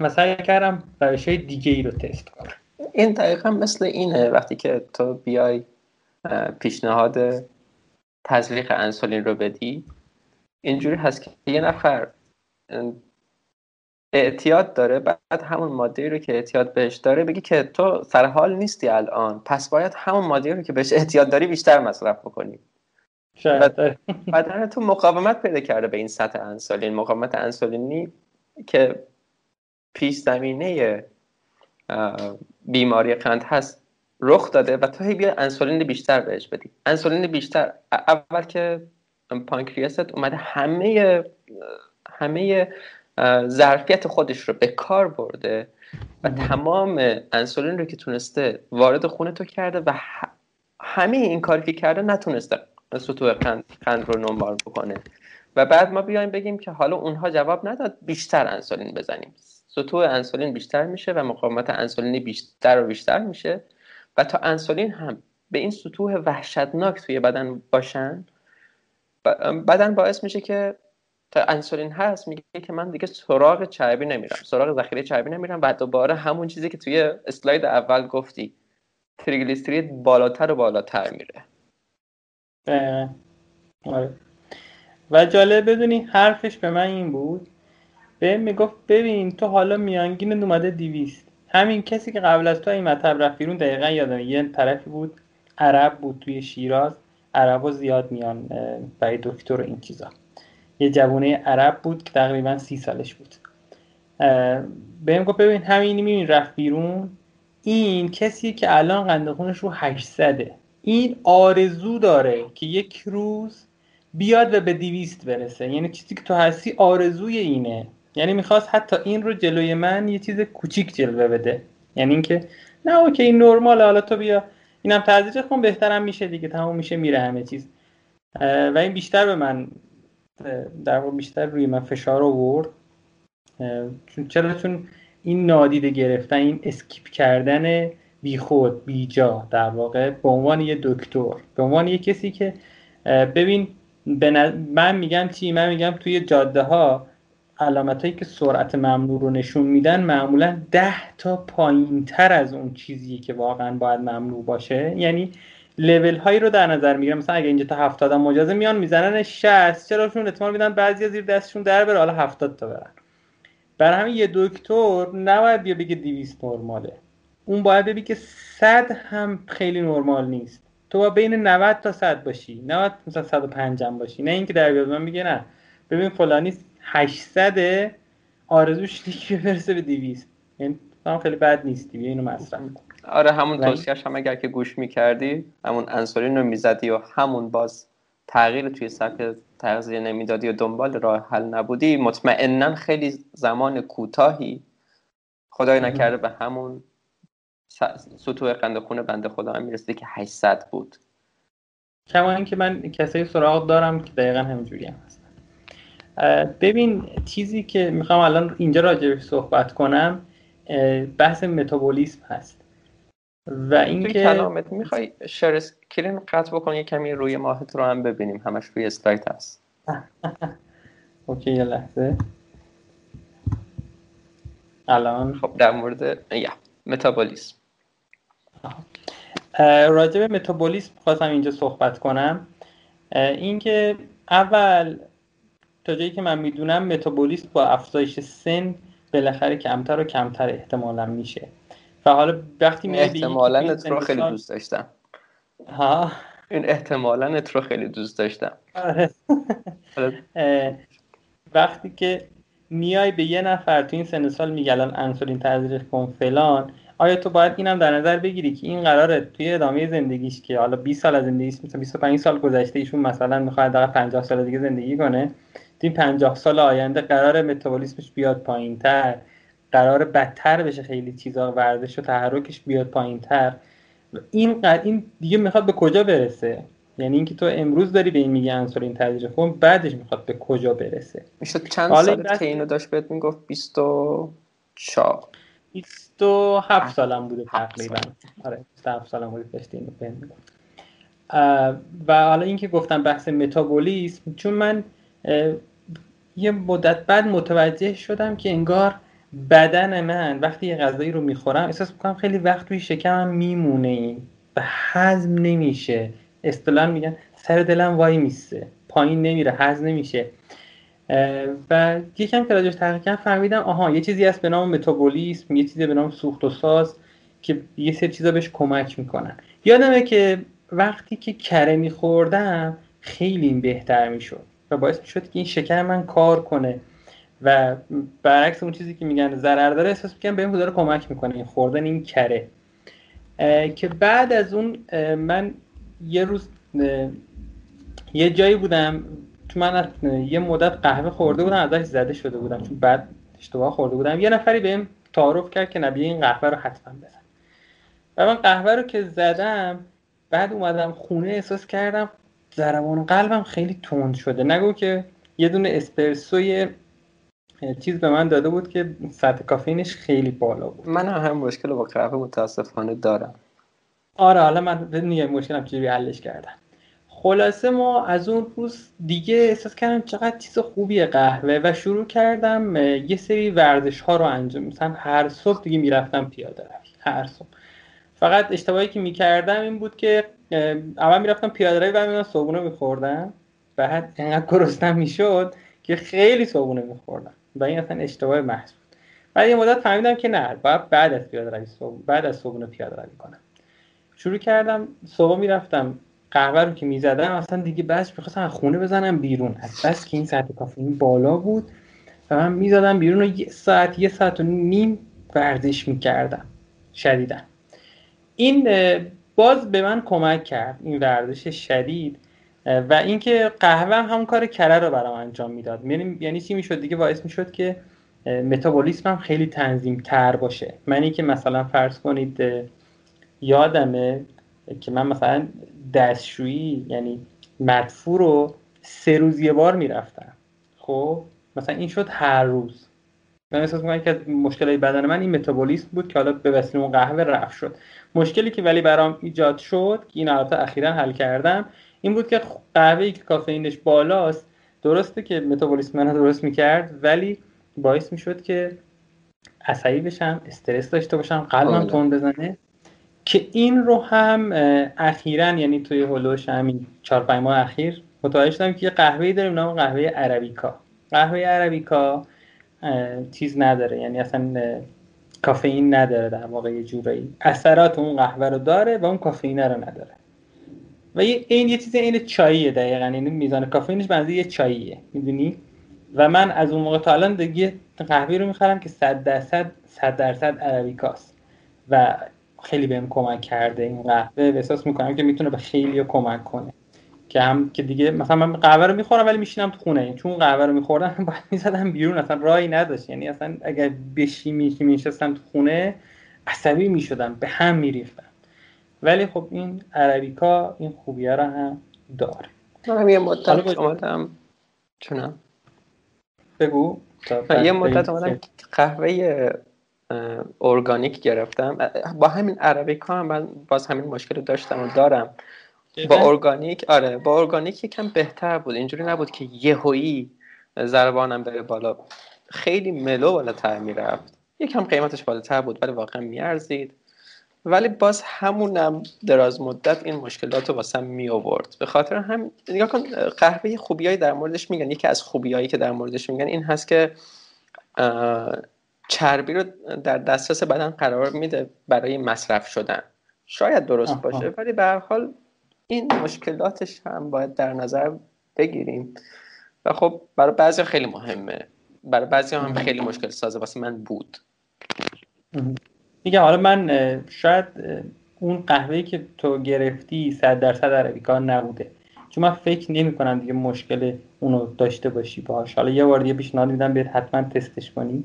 و سعی کردم روش های دیگه ای رو تست کنم. این دقیقا مثل اینه وقتی که تو بیای پیشنهاد تزریق انسولین رو بدی اینجوری هست که یه نفر اعتیاد داره بعد همون ماده رو که اعتیاد بهش داره بگی که تو سر حال نیستی الان. پس باید همون ماده رو که بهش اعتیاد داری بیشتر مصرف بکنی. بدن تو مقاومت پیدا کرده به این سطح انسولین. مقاومت انسولینی که پیش زمینه بیماری قند هست رخ داده و تو هی بیا انسولین بیشتر بهش بدی. انسولین بیشتر اول که پانکریاست اومده همه همه ظرفیت خودش رو به کار برده و تمام انسولین رو که تونسته وارد خونه تو کرده و همه این کاری که کرده نتونسته سطوح قند, قند رو نمبار بکنه. و بعد ما بیایم بگیم که حالا اونها جواب نداد بیشتر انسولین بزنیم. سطوح انسولین بیشتر میشه و مقاومت انسولینی بیشتر و بیشتر میشه و تا انسولین هم به این سطوح وحشتناک توی بدن باشن بدن باعث میشه که تا انسولین هست میگه که من دیگه سراغ چربی نمیرم سراغ ذخیره چربی نمیرم و دوباره همون چیزی که توی اسلاید اول گفتی تریگلیسیرید بالاتر و بالاتر میره. آره. و جالب بدونی حرفش به من این بود به می‌گفت ببین تو حالا میانگین اومده دیویست همین کسی که قبل از تو این مطب رفت بیرون دقیقا یادم یه طرفی بود عرب بود توی شیراز عربا زیاد میان برای دکتر این چیزا. یه جوونه عرب بود که تقریبا سی سالش بود. بهم گفت ببین همین میبین رفت بیرون. این کسی که الان قند خونش رو 800 این آرزو داره که یک روز بیاد و به دیویست برسه. یعنی چیزی که تو هستی آرزوی اینه. یعنی می‌خواست حتی این رو جلوی من یه چیز کوچیک جلوه بده. یعنی اینکه نه OK این نرماله حالا تو بیا. اینم تزریق کن بهترم میشه دیگه تمام میشه میره همه چیز. و این بیشتر به من در واقع بیشتر روی من فشار آورد. چون چرا؟ چون این نادیده گرفتن این skip کردن بیخود بیجا در واقع به عنوان یه دکتر به عنوان یه کسی که ببین من میگم چی؟ من میگم توی جاده ها علامت هایی که سرعت ممنوع رو نشون میدن معمولا ده تا پایین تر از اون چیزی که واقعا باید ممنوع باشه. یعنی لول هایی رو در نظر می‌گیرم. مثلا اگه اینجا تا 70 هم مجازه میان می‌زنن 60 چرا چون احتمال میدن بعضی زیر دستشون در بره. حالا 70 تا برن. برای همین یه دکتر نباید بیا بگه 200 نرماله. اون باید بگه که 100 هم خیلی نرمال نیست. تو باید بین 90 تا 100 باشی. 90 مثلا 105 هم باشی. نه اینکه در بیاد. من میگه نه. ببین فلانی 800 آرزوش نیست برسه به 200 یعنی خیلی بد نیستی. بیا اینو مصرف کن. آره همون توصیهش هم اگر که گوش می‌کردی همون انسولین رو می‌زدی و همون باز تغییر توی سبک تغذیه نمی‌دادی و دنبال راه حل نبودی. مطمئنا خیلی زمان کوتاهی. خدای نکرده به همون سطوح قند خون بنده خدا هم می‌رسیده که 800 بود. کما اینکه من کسایی سراغ دارم که دقیقا همینجوری هم هستن. ببین چیزی که می‌خوام الان اینجا راجع صحبت کنم بحث متابولیسم هست. و اینکه کلامت می‌خوای share screen قطع بکنی یه کمی روی ماهت رو هم ببینیم. همش روی اسلاید هست. OK یه لحظه. الان؟ خب در مورد یا متابولیسم. راجع به متابولیسم خواستم اینجا صحبت کنم. اینکه اول تا جایی که من می‌دونم متابولیسم با افزایش سن بالاخره کمتر و کمتر احتمالا میشه. و حالا وقتی میای احتمالا رو خیلی دوست داشتم. ها؟ این احتمالا رو خیلی دوست داشتم. آره. وقتی که میای به یه نفر تو این سن سال میگه الان انسولین تزریق کن فلان آیا تو باید اینم در نظر بگیری که این قراره توی ادامه زندگیش که حالا 20 سال از زندگیش مثلا 25 سال گذشته ایشون مثلا می‌خواد در 50 سال دیگه زندگی کنه این 50 سال آینده قرار متابولیسمش بیاد پایینتر. قرار بدتر بشه خیلی چیزا ورزش و تحرکش بیاد پایینتر. این این دیگه می‌خواد به کجا برسه؟ یعنی اینکه تو امروز داری به این میگی انسولین تزریق کن بعدش می‌خواد به کجا برسه؟ می‌شد چند سال که اینو داشت بهت می‌گفت؟ 24 27 سالم بوده تقریبا. آره 27 سالم بوده داشته اینو بهم و حالا اینکه گفتم بحث متابولیسم چون من یه مدت بعد متوجه شدم که انگار بدن من وقتی یه غذایی رو می‌خورم احساس می‌کنم خیلی وقت توی شکمم میمونه این و هضم نمیشه. اصطلاحا میگن سر دلم وای میسته پایین نمیره هضم نمیشه. و یکم که راجعش تحقیق کردم فهمیدم آها یه چیزی هست به نام متابولیسم یه چیزی به نام سوخت و ساز که یه سری چیزا بهش کمک می‌کنن. یادمه که وقتی که کره میخوردم خیلی بهتر می‌شد و باعث می‌شد که این شکر من کار کنه. و برعکس اون چیزی که میگن ضرر داره احساس می‌کنم بهم داره کمک می‌کنه این خوردن این کره. که بعد از اون من یه روز یه جایی بودم تو من یه مدت قهوه خورده بودم ازش زده شده بودم. چون بعد اشتباه خورده بودم. یه نفری بهم تعارف کرد که نبیه این قهوه رو حتما بزن. و من قهوه رو که زدم بعد اومدم خونه احساس کردم ضربان قلبم خیلی تند شده. نگو که یه دونه اسپرسوی چیز به من داده بود که سطح کافینش خیلی بالا بود. من هم مشکل با قهوه متاسفانه دارم. آره حالا من میگم مشکلم چجوری حلش کردم. خلاصه ما از اون روز دیگه احساس کردم چقدر چیز خوبیه قهوه و شروع کردم یه سری ورزش ها رو انجام مثلا هر صبح دیگه می‌رفتم پیاده روی هر صبح. فقط اشتباهی که می‌کردم این بود که اول می‌رفتم پیاده روی و می‌دونم صبحونه میخوردم. بعد انقدر گرسنم می‌شد که خیلی صبحونه میخوردم. و این اصلا اشتباه محض بود. بعد یه مدت فهمیدم که نه باید بعد از پیاده روی صبح بعد از صبحونه پیاده روی کنم. شروع کردم صبح می‌رفتم قهوه رو که می‌زدم اصلا دیگه بس می‌خواستم خونه بزنم بیرون. از بس که این سطح کافئین بالا بود. و من می‌زدم بیرون و یه ساعت یه ساعت و نیم ورزش می‌کردم شدیدن این باز به من کمک کرد این ورزش شدید. و اینکه قهوه هم کار کره رو برام انجام می‌داد. یعنی یعنی چی می‌شد؟ دیگه باعث می‌شد که متابولیسمم خیلی تنظیم تر باشه. منی که مثلا فرض کنید یادمه که من مثلا دستشویی یعنی مدفوع رو سه روز یه بار می‌رفتم. خب؟ مثلا این شد هر روز. من احساس می‌کنم که از مشکل بدن من این متابولیسم بود که حالا به وسیله اون قهوه رفت شد. مشکلی که ولی برام ایجاد شد که این البته اخیرا حل کردم این بود که قهوه‌ای که کافئینش بالاست درسته که متابولیسم من درست می‌کرد ولی باعث می‌شد که عصبی بشم استرس داشته باشم قلبم آره. تون بزنه. که این رو هم اخیرا یعنی توی هلوش همین چهار پنج ماه اخیر متوجه شدم که یه قهوه‌ای داریم نام قهوه عربیکا. قهوه عربیکا چیز نداره یعنی اصلا کافئین نداره در واقع یه جورایی. اثرات اون قهوه رو داره و اون کافئین رو نداره. و این یه چیز این چاییه دقیقا یعنی میزان کافئینش بنزه یه چاییه می‌دونی؟ و من از اون موقع تا الان دیگه قهوه رو می‌خرم که 100 درصد 100 درصد عربیکاست. و خیلی بهم کمک کرده این قهوه. احساس می‌کنم که می‌تونه به خیلی کمک کنه. که هم که دیگه مثلا من قهوه رو می‌خورم ولی میشینم تو خونه. چون قهوه رو میخوردم باید می‌زدم بیرون. اصلا راهی نداشت. یعنی اصلا اگر بشی میشی میشستم تو خونه عصبی می‌شدم. به هم میریختم. ولی خب این عربیکا این خوبیه رو هم داره من یه مدت اومدم. چونم. بگو. یه مدت اومدم قهوه ارگانیک گرفتم. با همین عربیکا هم من باز همین مشکل داشتم و دارم. با ارگانیک آره با ارگانیک یکم بهتر بود. اینجوری نبود که یهویی زربانم بره بالا. خیلی ملو بالاتر می‌رفت. یکم قیمتش بالاتر بود ولی واقعا میارزید. ولی باز همونم دراز مدت این مشکلات رو واسه می آورد به خاطر هم نگاه کن قهوه خوبیایی در موردش میگن. یکی از خوبیایی که در موردش میگن این هست که چربی رو در دسترس بدن قرار میده برای مصرف شدن. شاید درست باشه ولی به هر حال این مشکلاتش هم باید در نظر بگیریم. و خب برای بعضی خیلی مهمه. برای بعضی هم خیلی مشکل سازه واسه من بود. میگم حالا من شاید اون قهوه‌ای که تو گرفتی صد درصد عربیکا نبوده. چون من فکر نمی کنم دیگه مشکل اونو داشته باشی باهاش. حالا یه بار دیگه پیشنهاد میدم بهت حتما تستش کنی.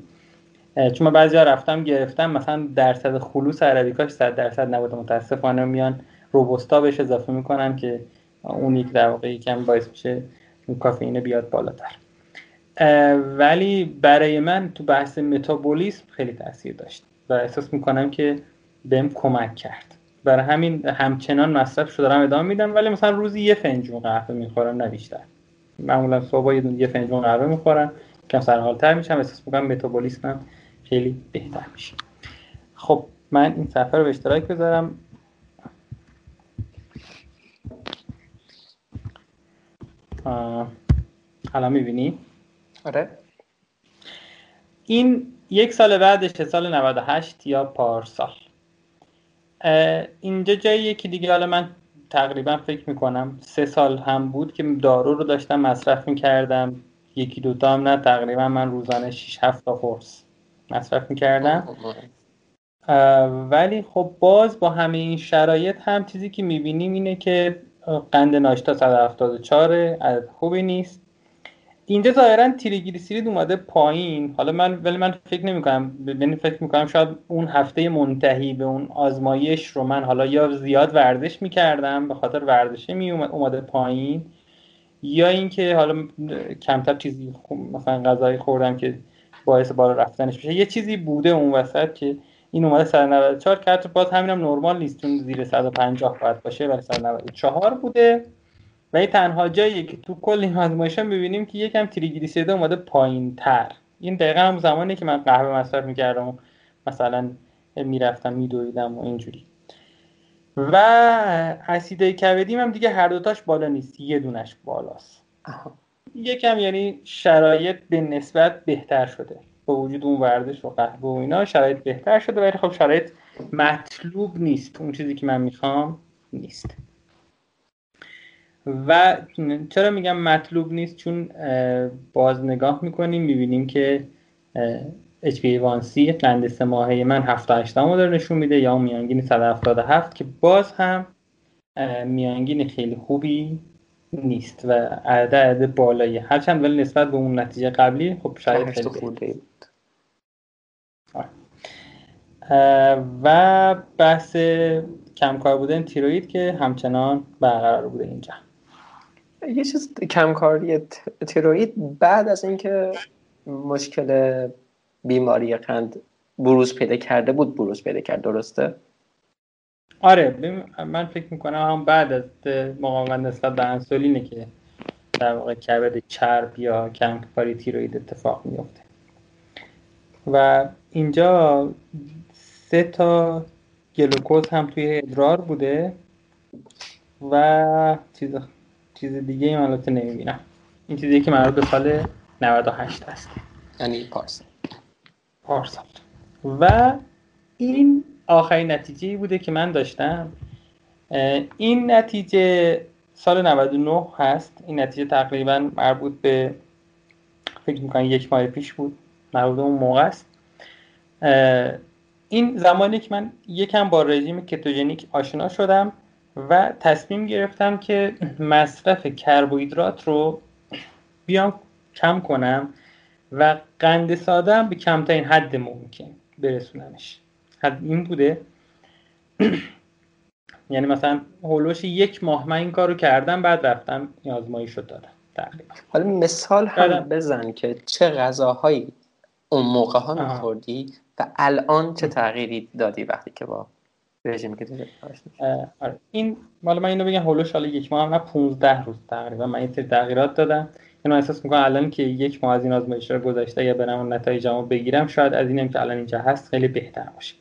چون من بعضی رفتم گرفتم مثلا درصد خلوص عربیکاش صد درصد نبوده. متاسفانه میان روبوستا بهش اضافه می‌کنن که اون یک در واقع یکم باعث میشه اون کافئین بیاد بالاتر. ولی برای من تو بحث متابولیسم خیلی تاثیر داشت. و احساس می‌کنم که بهم کمک کرد. برای همین همچنان مصرف شده دارم ادامه میدم ولی مثلا روزی یه فنجون قهوه می‌خورم نه بیشتر. معمولا صبح یه یه فنجون قهوه می‌خورم کم سرحالتر میشم. احساس می‌کنم متابولیسمم خیلی بهتر میشه. خب من این صفحه رو به اشتراک بذارم. الان می‌بینی؟ آره. این یک سال بعدش سال 98 یا پارسال اینجا جاییه که دیگه حالا من تقریبا فکر می‌کنم سه سال هم بود که دارو رو داشتم مصرف می‌کردم. یکی دوتا هم نه تقریبا من روزانه 6 7 تا قرص مصرف می‌کردم. ولی خب باز با همه این شرایط هم چیزی که می‌بینیم اینه که قند ناشتا 174 عدد خوبی نیست. اینجا ظاهرا تریگلیسیرید اومده پایین. حالا من ولی من فکر نمی کنم یعنی فکر می کنم شاید اون هفته منتهی به اون آزمایش رو من حالا یا زیاد ورزش می‌کردم به خاطر ورزشه می اومده پایین یا اینکه حالا کمتر چیزی مثلا غذایی خوردم که باعث بالا رفتنش بشه. یه چیزی بوده اون وسط که این اومده 194 کرد باز همینم نرمال نیست چون زیر 150 باید باشه ولی 194 بوده. و این تنها جایی که تو کل این آزمایش هم ببینیم که یکم تریگلیسیرید اومده پایین تر این دقیقا هم زمانی که من قهوه مصرف می‌کردم و مثلا می‌رفتم میدویدم و اینجوری. و اسیدای کبدیم هم دیگه هر دوتاش بالا نیست یه دونش بالاست. یکم یعنی شرایط به نسبت بهتر شده. با وجود اون ورزش و قهوه و اینا شرایط بهتر شده ولی خب شرایط مطلوب نیست. اون چیزی که من می‌خوام نیست. و چرا میگم مطلوب نیست؟ چون باز نگاه می‌کنیم می‌بینیم که HbA1c قند سه ماهه من 7 8 داره نشون میده یا میانگین 177 که باز هم میانگین خیلی خوبی نیست و عدد عدد بالایی. هرچند ولی نسبت به اون نتیجه قبلی خب شاید خیلی بود. و بحث کمکار بودن تیروید که همچنان برقرار بوده اینجا. یه چیز کمکاری تیروید بعد از اینکه مشکل بیماری قند بروز پیدا کرده بود بروز پیدا کرد درسته؟ آره من فکر می‌کنم هم بعد از مقاومت نسبت به انسولینه که در واقع کبد چرب یا کمکاری تیروید اتفاق میفته و اینجا سه تا گلوکوز هم توی ادرار بوده و چیز چیز دیگه ای من البته نمی‌بینم. این چیزی که مربوط به سال 98 هست یعنی پارسال پارسال و این آخرین نتیجه بوده که من داشتم. این نتیجه سال 99 هست. این نتیجه تقریبا مربوط به فکر می‌کنم یک ماه پیش بود. مربوط اون موقع است. این زمانی که من یکم با رژیم کتوژنیک آشنا شدم. و تصمیم گرفتم که مصرف کربوهیدرات رو بیام کم کنم و قند ساده هم به کمترین حد ممکن برسونمش. حد این بوده. یعنی مثلا هولوش یک ماه من این کارو کردم بعد رفتم آزمایش رو دادم تقریبا. حالا مثال هم بزن که چه غذاهایی اون موقع ها میخوردی و الان چه تغییری دادی وقتی که با رژیم که آره. این مال من اینو بگم هولوش حالا یک ماه نه 15 روز تقریبا. من این تغییرات دادم. اینو احساس می‌کنم الان که یک ماه از این آزمایش رو گذشته یا برم نتایجمو بگیرم شاید از اینم که الان اینجا هست خیلی بهتر باشه.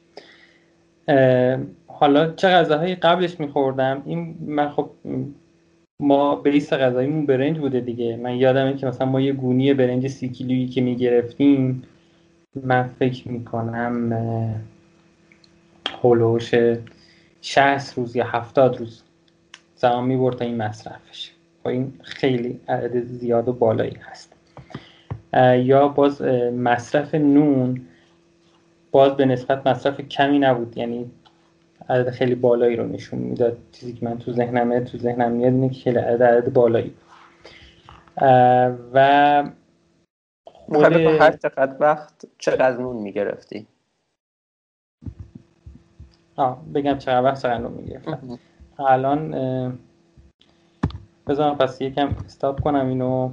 حالا چه غذاهایی قبلش میخوردم؟ این من خب ما بیس غذاییمون برنج بوده دیگه. من یادمه که مثلا ما یه گونی برنج سی کیلویی که می‌گرفتیم من فکر می‌کنم هولوش 60 روز یا 70 روز زمان می‌برد تا این مصرفش. و خب این خیلی عدد زیاد و بالایی هست. یا باز مصرف نون باز به نسبت مصرف کمی نبود. یعنی عدد خیلی بالایی رو نشون می‌داد. چیزی که من تو ذهنمه تو ذهنم میاد اینه که خیلی عدد, عدد بالایی و خود هر چقدر وقت چقدر نون می‌گرفتی؟ بگم چقدر وقت چقدر نون می‌گرفتم الان بذارم پس یکم استاپ کنم اینو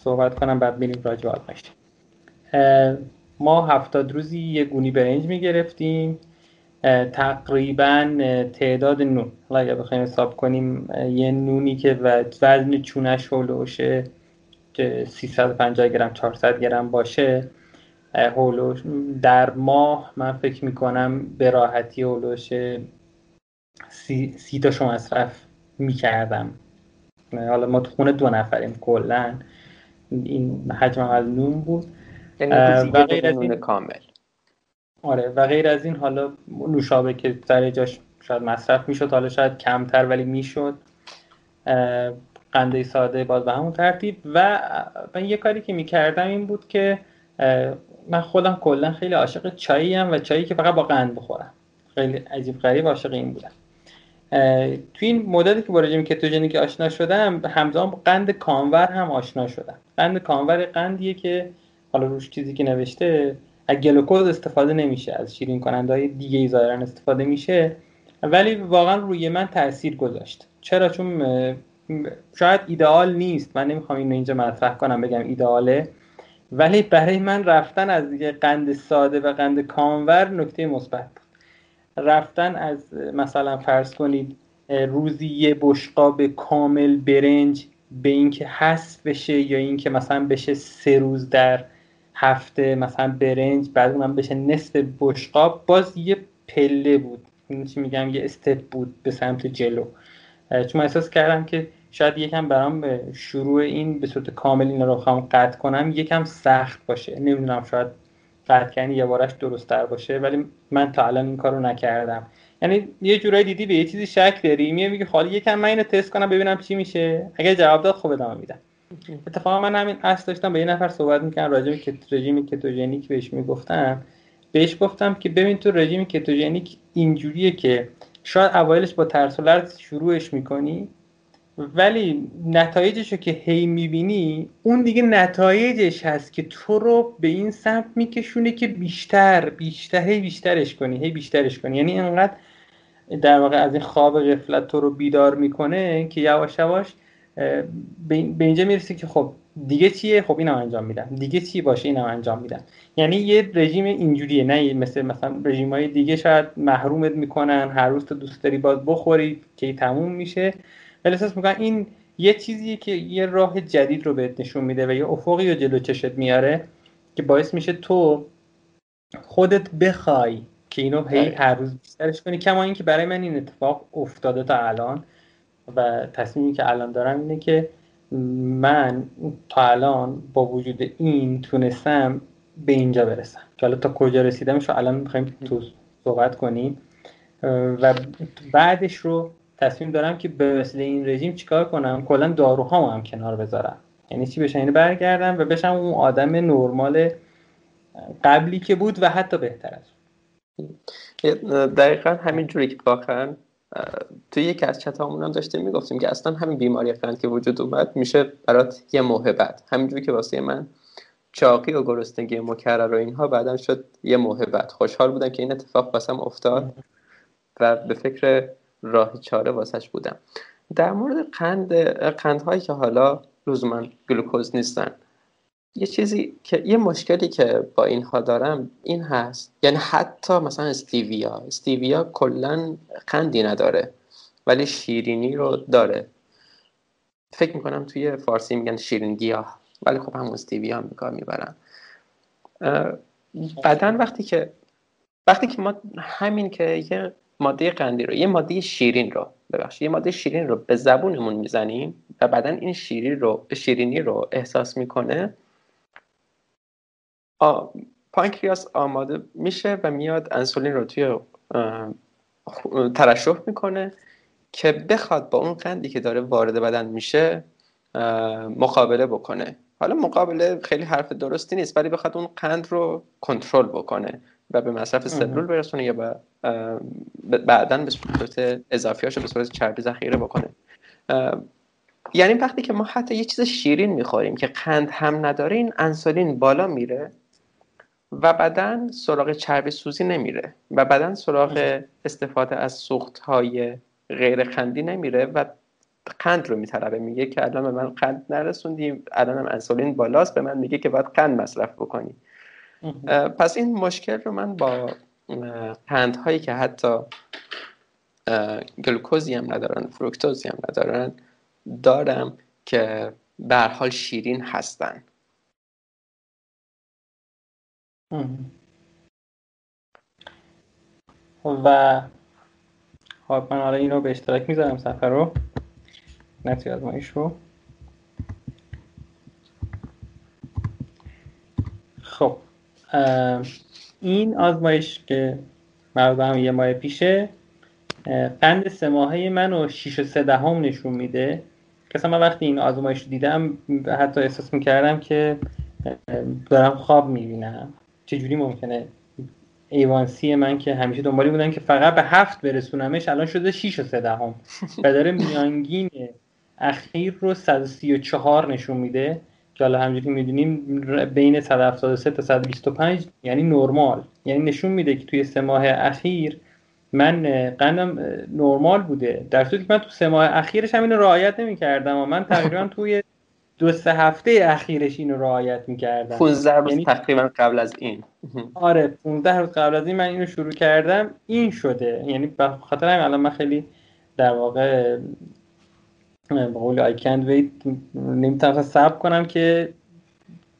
صحبت کنم بعد بریم راجع به ما هفتاد روزی یه گونی برنج می‌گرفتیم. تقریبا تعداد نون. حالا اگر بخوایم حساب کنیم یه نونی که وزن چونش هولوشه که 350 گرم 400 گرم باشه. هولوش. در ماه من فکر می‌کنم به راحتی هولوش سی, سی تاشو مصرف می‌کردم. حالا ما تو خونه دو نفریم کلا. این حجم از نون بود. یعنی و غیر از این کامل. آره و غیر از این حالا نوشابه که سر جاش شاید مصرف می‌شد حالا شاید کمتر ولی می‌شد. قنده ساده باز به همون ترتیب. و من یه کاری که می‌کردم این بود که من خودم کلا خیلی عاشق چایی هم و چایی که فقط با قند بخورم. خیلی عجیب غریب عاشق این بودم. توی این مدتی که با رژیم کتوژنیک آشنا شدم همزمان با قند کامور هم آشنا شدم. قند کامور قندیه که حالا روش چیزی که نوشته از گلوکوز استفاده نمیشه از شیرین کننده های دیگه ای استفاده میشه. ولی واقعا روی من تاثیر گذاشت. چرا؟ چون شاید ایدئال نیست. من نمی‌خوام اینو اینجا مطرح کنم بگم ایدئاله. ولی برای من رفتن از قند ساده و قند کامور نکته مثبت رفتن از مثلا فرض کنید روزی یه بشقاب کامل برنج به اینکه حذف بشه یا اینکه مثلا بشه سه روز در هفته مثلا برنج بعد اونم بشه نصف بشقاب باز یه پله بود. چی میگم یه استپ بود به سمت جلو. چون احساس کردم که شاید یکم برام به شروع این به صورت کامل این رو خواهم قطع کنم یکم سخت باشه. نمی‌دونم شاید قطع کردن یه بارش درست تر باشه ولی من تا الان این کارو نکردم. یعنی یه جورایی دیدی به یه چیزی شک داری میگه میگه خالی یکم من اینو تست کنم ببینم چی میشه. اگه جواب داد خوب ادامه میدم. اتفاقا من همین اصل داشتم به یه نفر صحبت می‌کنم راجع به رژیم کتوژنیک بهش می‌گفتم. بهش گفتم که ببین تو رژیم کتوژنیک اینجوریه که شاید اوایلش با ترس و شروعش می‌کنی ولی نتایجش که هی می‌بینی اون دیگه نتایجش هست که تو رو به این سمت میکشونه که بیشتر بیشتر هی بیشترش کنی هی بیشترش کنی. یعنی انقدر در واقع از این خواب غفلت تو رو بیدار می‌کنه که یواش یواش به اینجا می‌رسی که خب دیگه چیه؟ خب اینم انجام میدم. دیگه چی باشه؟ اینم انجام میدم. یعنی یه رژیم اینجوریه. نه مثل مثلا رژیم های دیگه شاید محرومت می‌کنن هر روز تو دوست داری باز بخوری که تموم میشه. ولی احساس می‌کنم این یه چیزیه که یه راه جدید رو بهت نشون میده و یه افقی رو جلو چشت میاره که باعث میشه تو خودت بخوای که اینو هی بله. هر روز بیشترش کنی. کما اینکه برای من این اتفاق افتاده تا الان و تصمیمی که الان دارم اینه که من تا الان با وجود این تونستم به اینجا برسم. که حالا تا کجا رسیدمش رو الان می‌خوایم تو صحبت کنیم. و بعدش رو تصمیم دارم که به وسیله این رژیم چیکار کنم؟ کلا داروهامو هم کنار بذارم. یعنی چی بشن اینو برگردم و بشم اون آدم نرمال قبلی که بود و حتی بهتر از دقیقا همین جوری که واقعا تو یکی از چتامون هم داشتیم می‌گفتیم که اصلا همین بیماری قند که وجود اومد میشه برات یه موهبت همینجوری که واسه من چاقی و گرسنگی مکرر و اینها بعدا شد یه موهبت خوشحال بودم که این اتفاق واسم افتاد و به فکر راه چاره واسش بودم. در مورد قند قندهایی که حالا لزوما گلوکوز نیستن. یه چیزی که یه مشکلی که با اینها دارم این هست. یعنی حتی مثلا استیویا. استیویا کلا قندی نداره ولی شیرینی رو داره. فکر می‌کنم توی فارسی میگن شیرین گیاه ولی خب همون استیوی هم به می‌برن بعدا وقتی که وقتی که ما همین که یه ماده قندی رو یه ماده شیرین رو ببخشید یه ماده شیرین رو به زبونمون می‌زنیم و بعدا این شیرین رو شیرینی رو احساس می‌کنه. پانکریاس آماده میشه و میاد انسولین رو توی ترشح می‌کنه که بخواد با اون قندی که داره وارد بدن میشه مقابله بکنه. حالا مقابله خیلی حرف درستی نیست ولی بخواد اون قند رو کنترل بکنه. و به مصرف سلول برسونه یا بعدا به صورت اضافیاشو به صورت چربی ذخیره بکنه. یعنی وقتی که ما حتی یه چیز شیرین می‌خوریم که قند هم نداره این انسولین بالا میره و بدن سراغ چربی سوزی نمیره و بدن سراغ استفاده از سوخت های غیر قندی نمیره و قند رو میطلبه. میگه که الان به من قند نرسوندیم الان هم انسولین بالاست به من میگه که باید قند مصرف بکنی. پس این مشکل رو من با قندهایی که حتی گلوکوزی هم ندارن فروکتوزی هم ندارن دارم که به حال شیرین هستن. و خب من حالا اینو به اشتراک می‌ذارم سفر رو. نتیجه آزمایش رو. خب. این آزمایش که مربوط یه ماه پیشه قند سه ماهه منو 6 و 3 دهم نشون میده. که من وقتی این آزمایش رو دیدم حتی احساس می‌کردم که دارم خواب می‌بینم. چجوری ممکنه؟ ایوانسی من که همیشه دنبالی بودن که فقط به هفت برسونمش الان شده 6 و 3 دهم. و داره میانگین اخیر رو 134 نشون میده. که حالا همجوری می‌دونیم بین 173 تا 125 یعنی نرمال. یعنی نشون میده که توی سه ماه اخیر من قندم نرمال بوده. در صورتی که من تو سه ماه اخیرش هم اینو رعایت نمی‌کردم و من تقریبا توی دو سه هفته اخیرش اینو رعایت می‌کردم. 15 روز یعنی... تقریبا قبل از این. آره 15 روز قبل از این من اینو شروع کردم. این شده. یعنی به خاطر همین الان من خیلی در واقع به قول آی کند ویت نمی‌تونم صبر کنم که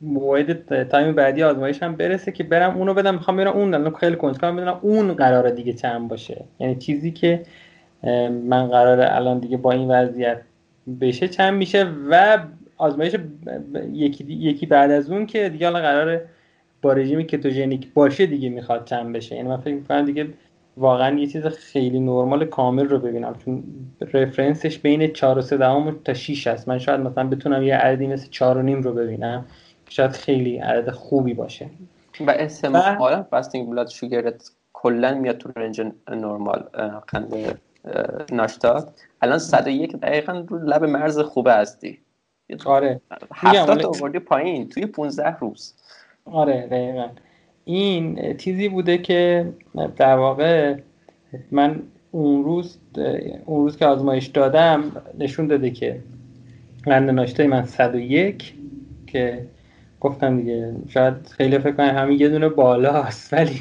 موعد time بعدی آزمایش هم برسه که برم اونو بدم. می‌خوام برم اون الان خیلی کنجکاوم بدونم اون قرار دیگه چند باشه. یعنی چیزی که من قراره الان دیگه با این وضعیت بشه چند میشه و آزمایش یکی, یکی بعد از اون که دیگه الان قراره با رژیم کتوژنیک باشه دیگه می‌خواد چند بشه. یعنی من فکر می‌کنم دیگه واقعا یه چیز خیلی نرمال کامل رو ببینم. چون رفرنسش بین 4 و 3 تا 6 است. من شاید مثلا بتونم یه عددی مثل 4 و نیم رو ببینم. شاید خیلی عدد خوبی باشه. و اسم حالا فاستینگ بلاد شوگرت کلا میاد تو رنج نرمال قند ناشتا. الان 101 دقیقا رو لب مرز خوبه هستی. آره. 70 آوردی پایین. توی 15 روز. آره دقیقا. این چیزی بوده که در واقع من اون روز اون روز که آزمایش دادم نشون داده که قند ناشتای من 101 که گفتم دیگه شاید خیلی فکر کنم همین یه دونه بالاست ولی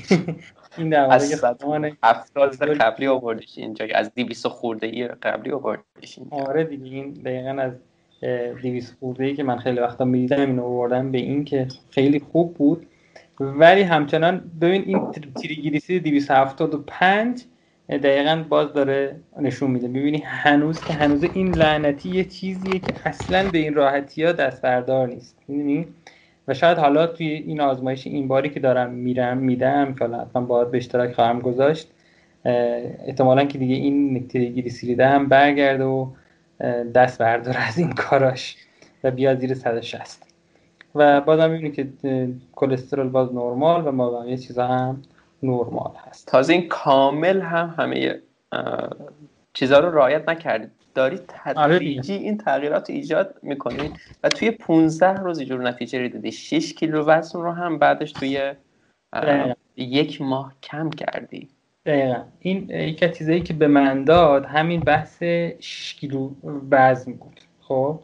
این در واقع هفتاد قبلی آوردیش اینجا. از 200 خورده ای قبلی آوردیش آره دیگه این دقیقا از 200 خورده ای که من خیلی وقتا می‌دیدم اینو آوردم به این که خیلی خوب بود. ولی همچنان ببین این تریگلیسیرید 275 دقیقا باز داره نشون میده. ببینی هنوز که هنوز این لعنتی یه چیزیه که اصلا به این راحتی ها دست بردار نیست. می‌دونی و شاید حالا توی این آزمایش این باری که دارم میرم میدم که حالا حتما باید به اشتراک خواهم گذاشت احتمالا که دیگه این تریگلیسیرید هم برگرده و دست بردار از این کاراش و بیاد زیر 160 و بازم می‌بینید که کلسترول باز نرمال و ما یه چیزا هم نرمال هست تازه این کامل هم همه چیزها رو رعایت نکردید. دارید آره تدریجی این تغییرات رو ایجاد می‌کنید و توی 15 روز اینجور نتیجه رو دیدی. 6 کیلو وزن رو هم بعدش توی یک ماه کم کردی. دقیقا. این یک چیزایی که به من داد همین بحث 6 کیلو وزن بود. خب؟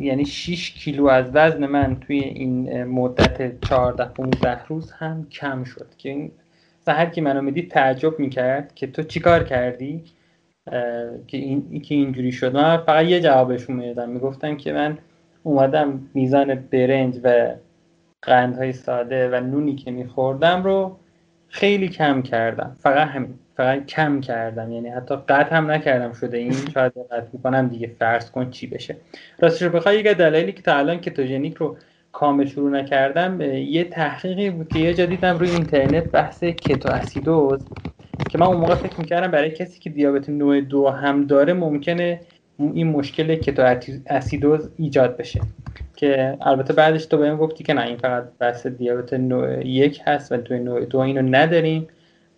یعنی 6 کیلو از وزن من توی این مدت 14 15 روز هم کم شد. که این هر کی منو می‌دید تعجب می‌کرد که تو چیکار کردی؟ که این که اینجوری شد. من فقط یه جوابشون می‌دادم. می‌گفتن که من اومدم میزان برنج و قندهای ساده و نونی که میخوردم رو خیلی کم کردم. فقط همین. فقط کم کردم یعنی حتی قطع هم نکردم شده این. شاید قطع می‌کنم دیگه فرض کن چی بشه. راستش رو بخوای یک دلایلی که تا الان کتوژنیک رو کامل شروع نکردم یه تحقیقی بود که یه جا دیدم روی اینترنت بحث کتو اسیدوز که من اون موقع فکر می‌کردم برای کسی که دیابت نوع دو هم داره ممکنه این مشکل کتو اسیدوز ایجاد بشه. که البته بعدش تو بهم گفتی که نه این فقط بحث دیابت نوع یک هست و توی نوع دو اینو نداریم.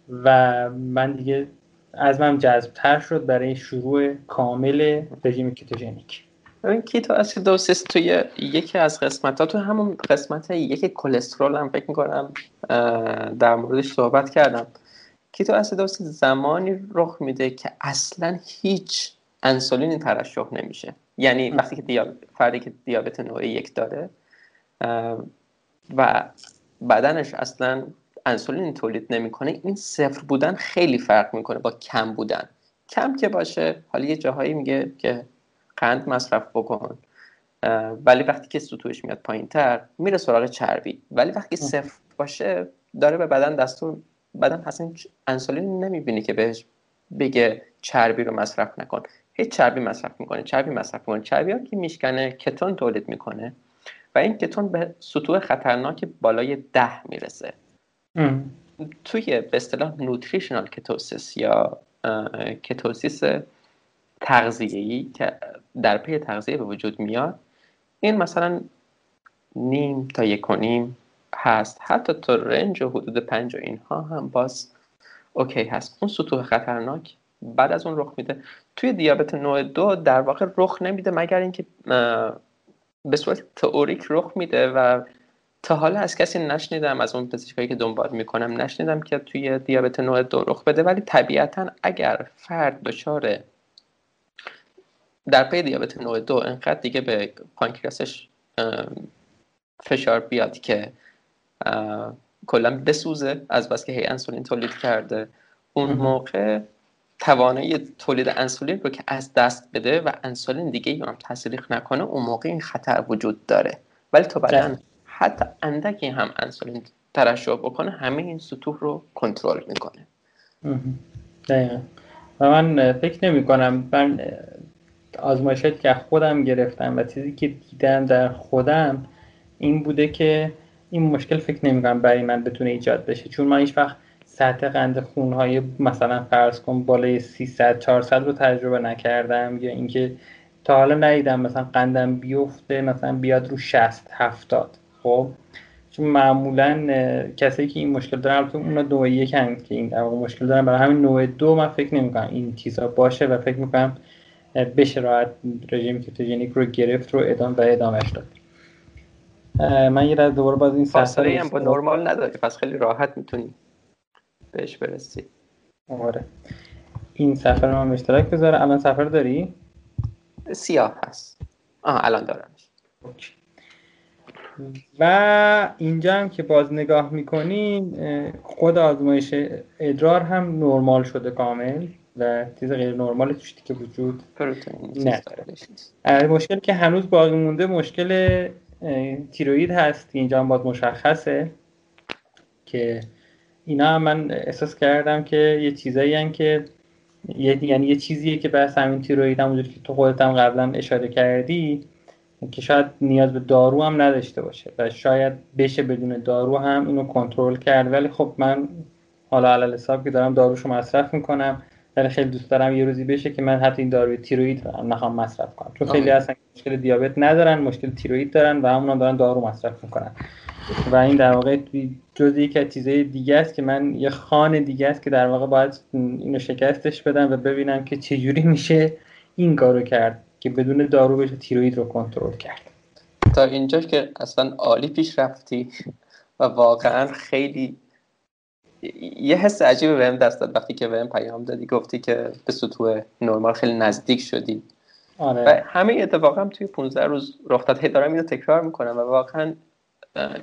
و من دیگه از من جذب تر شد برای شروع کامل رژیم کتوژنیک این کیتو اسیدوسیس توی یکی از قسمت ها تو همون قسمت یکی کلسترول هم فکر می‌کنم در موردش صحبت کردم. کیتو اسیدوسیس زمانی رخ میده که اصلا هیچ انسولینی ترشح نمیشه. یعنی وقتی که دیاب... فردی که دیابت نوع یک داره و بدنش اصلا انسولین تولید نمی‌کنه این صفر بودن خیلی فرق می‌کنه با کم بودن. کم که باشه حالا یه جاهایی میگه که قند مصرف بکن ولی وقتی که سطوحش میاد پایین تر میره سراغ چربی. ولی وقتی صفر باشه داره به بدن دستور بدن اصلا انسولین نمی‌بینی که بهش بگه چربی رو مصرف نکن. هیچ چربی مصرف می‌کنه چربی مصرف می‌کنه. چربی ها که میشکنه کتون تولید می‌کنه. و این کتون به سطوح خطرناک بالای ده می‌رسه. توی به اصطلاح نوتریشنال کتوسیس یا کتوسیس تغذیه‌ای که در پی تغذیه به وجود میاد این مثلا نیم تا یک و نیم هست. حتی تا رنج و حدود پنج و اینها هم باز اوکی هست. اون سطوح خطرناک بعد از اون رخ میده. توی دیابت نوع دو در واقع رخ نمیده مگر اینکه به صورت تئوریک رخ میده و تا حالا از کسی نشنیدم از اون پزشکایی که دنبال می‌کنم نشنیدم که توی دیابت نوع دو رخ بده. ولی طبیعتا اگر فرد دچار در پی دیابت نوع دو انقدر دیگه به پانکریاسش فشار بیاد که کلا بسوزه از بس که هی انسولین تولید کرده. اون موقع توانایی تولید انسولین رو که از دست بده و انسولین دیگه هم تسریخ نکنه اون موقع این خطر وجود داره. ولی تو بدن حتی اندکی هم انسولین ترشح بکنه همه این سطوح رو کنترل می‌کنه. دقیقا. و من فکر نمی کنم من آزمایشات که خودم گرفتم و چیزی که دیدم در خودم این بوده که این مشکل فکر نمی کنم برای من بتونه ایجاد بشه. چون من هیچ وقت سطح قند خونهای مثلا فرض کن بالای 300 400 رو تجربه نکردم یا اینکه تا حالا ندیدم مثلا قندم بیفته مثلا بیاد رو 60 70 خب چون معمولا کسایی که این مشکل دارن البته اونا نوع یک که این در مشکل دارن. برای همین نوع دو من فکر نمی‌کنم این چیزا باشه و فکر می‌کنم بشه راحت رژیم کتوژنیک رو گرفت رو ادامه و ادامهش داد. من یه دوباره باز این فاصله هم با نرمال نداره پس خیلی راحت می‌تونی بهش برسی. آره. این سفر رو من اشتراک بذاره. الان سفر داری؟ سیاه هست. آه الان دارمش. و اینجا هم که باز نگاه می‌کنیم خود آزمایش ادرار هم نرمال شده کامل و چیز غیر نرمال توش که وجود نه مشکل که هنوز باقی مونده مشکل تیروید هست اینجا هم باز مشخصه که اینا هم من احساس کردم که یه چیزایی که یعنی یه چیزیه که بحث همین تیروید هم که تو خودت هم قبلا اشاره کردی که شاید نیاز به دارو هم نداشته باشه و شاید بشه بدون دارو هم اینو کنترل کرد. ولی خب من حالا علل حساب که دارم داروشو مصرف می‌کنم ولی خیلی دوست دارم یه روزی بشه که من حتی این داروی تیروید هم نخوام مصرف کنم. چون خیلی هستن مشکل دیابت ندارن مشکل تیروید دارن و همون دارن دارو مصرف می‌کنن. و این در واقع جزی که چیزای دیگه است که من یه خانه دیگه است که در واقع باید اینو شکستش بدم و ببینم که چجوری میشه این کارو کرد. که بدون دارو بشه تیروید رو کنترل کرد. تا اینجا که اصلا عالی پیش رفتی و واقعا خیلی یه حس عجیبی بهم دست داد وقتی که بهم پیام دادی گفتی که به سطوح نرمال خیلی نزدیک شدی. آره. و همه اتفاقا هم توی 15 روز رخ داد. دارم اینو تکرار می‌کنم و واقعا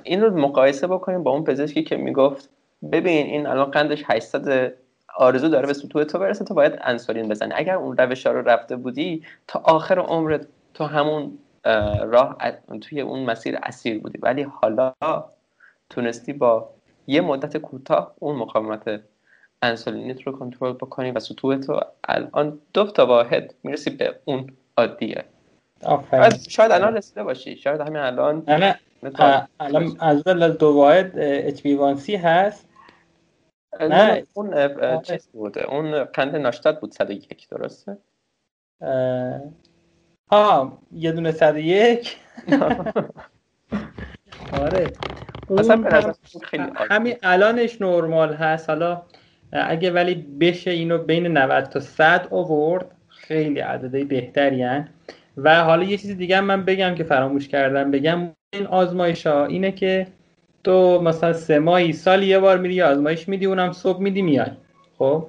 این رو مقایسه بکنیم با اون پزشکی که می‌گفت ببین این الان قندش 800 آرزو داره به سطوح تو برسه تو باید انسولین بزنی. اگر اون روش ها رو رفته بودی تا آخر عمرت تو همون راه توی اون مسیر اسیر بودی. ولی حالا تونستی با یه مدت کوتاه اون مقاومت انسولینیت رو کنترل بکنی و سطوح تو الان دو تا واحد می‌رسی به اون عادیه. شاید الان رسیده باشی. شاید همین الان الان از دو واحد اچ بی هست. نه. اون چیز بوده. اون قند ناشتاد بود 101 درسته؟ ها یه دونه 101 آره. همین الانش نرمال هست. حالا اگه ولی بشه اینو بین 90 تا 100 آورد خیلی عدده بهتری هن. و حالا یه چیز دیگه من بگم که فراموش کردم. بگم این آزمایش ها اینه که تو مثلا سه ماهی سال یه بار میری آزمایش میدی اونم صبح میدی میای. خب؟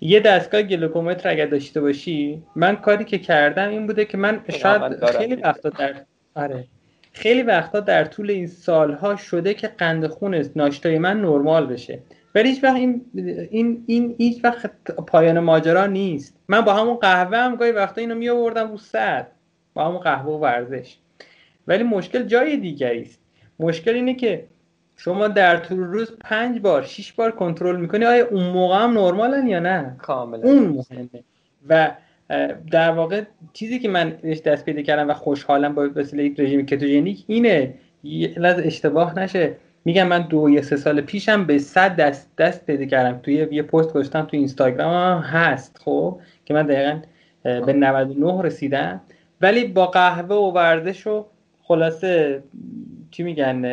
یه دستگاه گلوکومتر اگر داشته باشی من کاری که کردم این بوده که من شاید خیلی وقتا در آره. خیلی وقتا در طول این سالها شده که قند خون ناشتای من نرمال بشه. ولی هیچ وقت این این این هیچ وقت پایان ماجرا نیست. من با همون قهوه هم گاهی وقتا اینو می آوردم رو سر. با همون قهوه و ورزش. ولی مشکل جای دیگری است. مشکل اینه که شما در طول روز پنج بار شیش بار کنترل می‌کنی. آیا اون موقع هم نرمالن یا نه؟ کاملا. اون مهمه. و در واقع چیزی که من دست پیدا کردم و خوشحالم با وسیله یک رژیم کتوژنیک اینه یه اشتباه نشه. میگم من دو یا سه سال پیشم به صد دست دست پیدا کردم. توی یه پست گذاشتم توی اینستاگرام هم هست خب که من دقیقا به 99 رسیدم. ولی با قهوه و ورزش و خلاصه چی میگن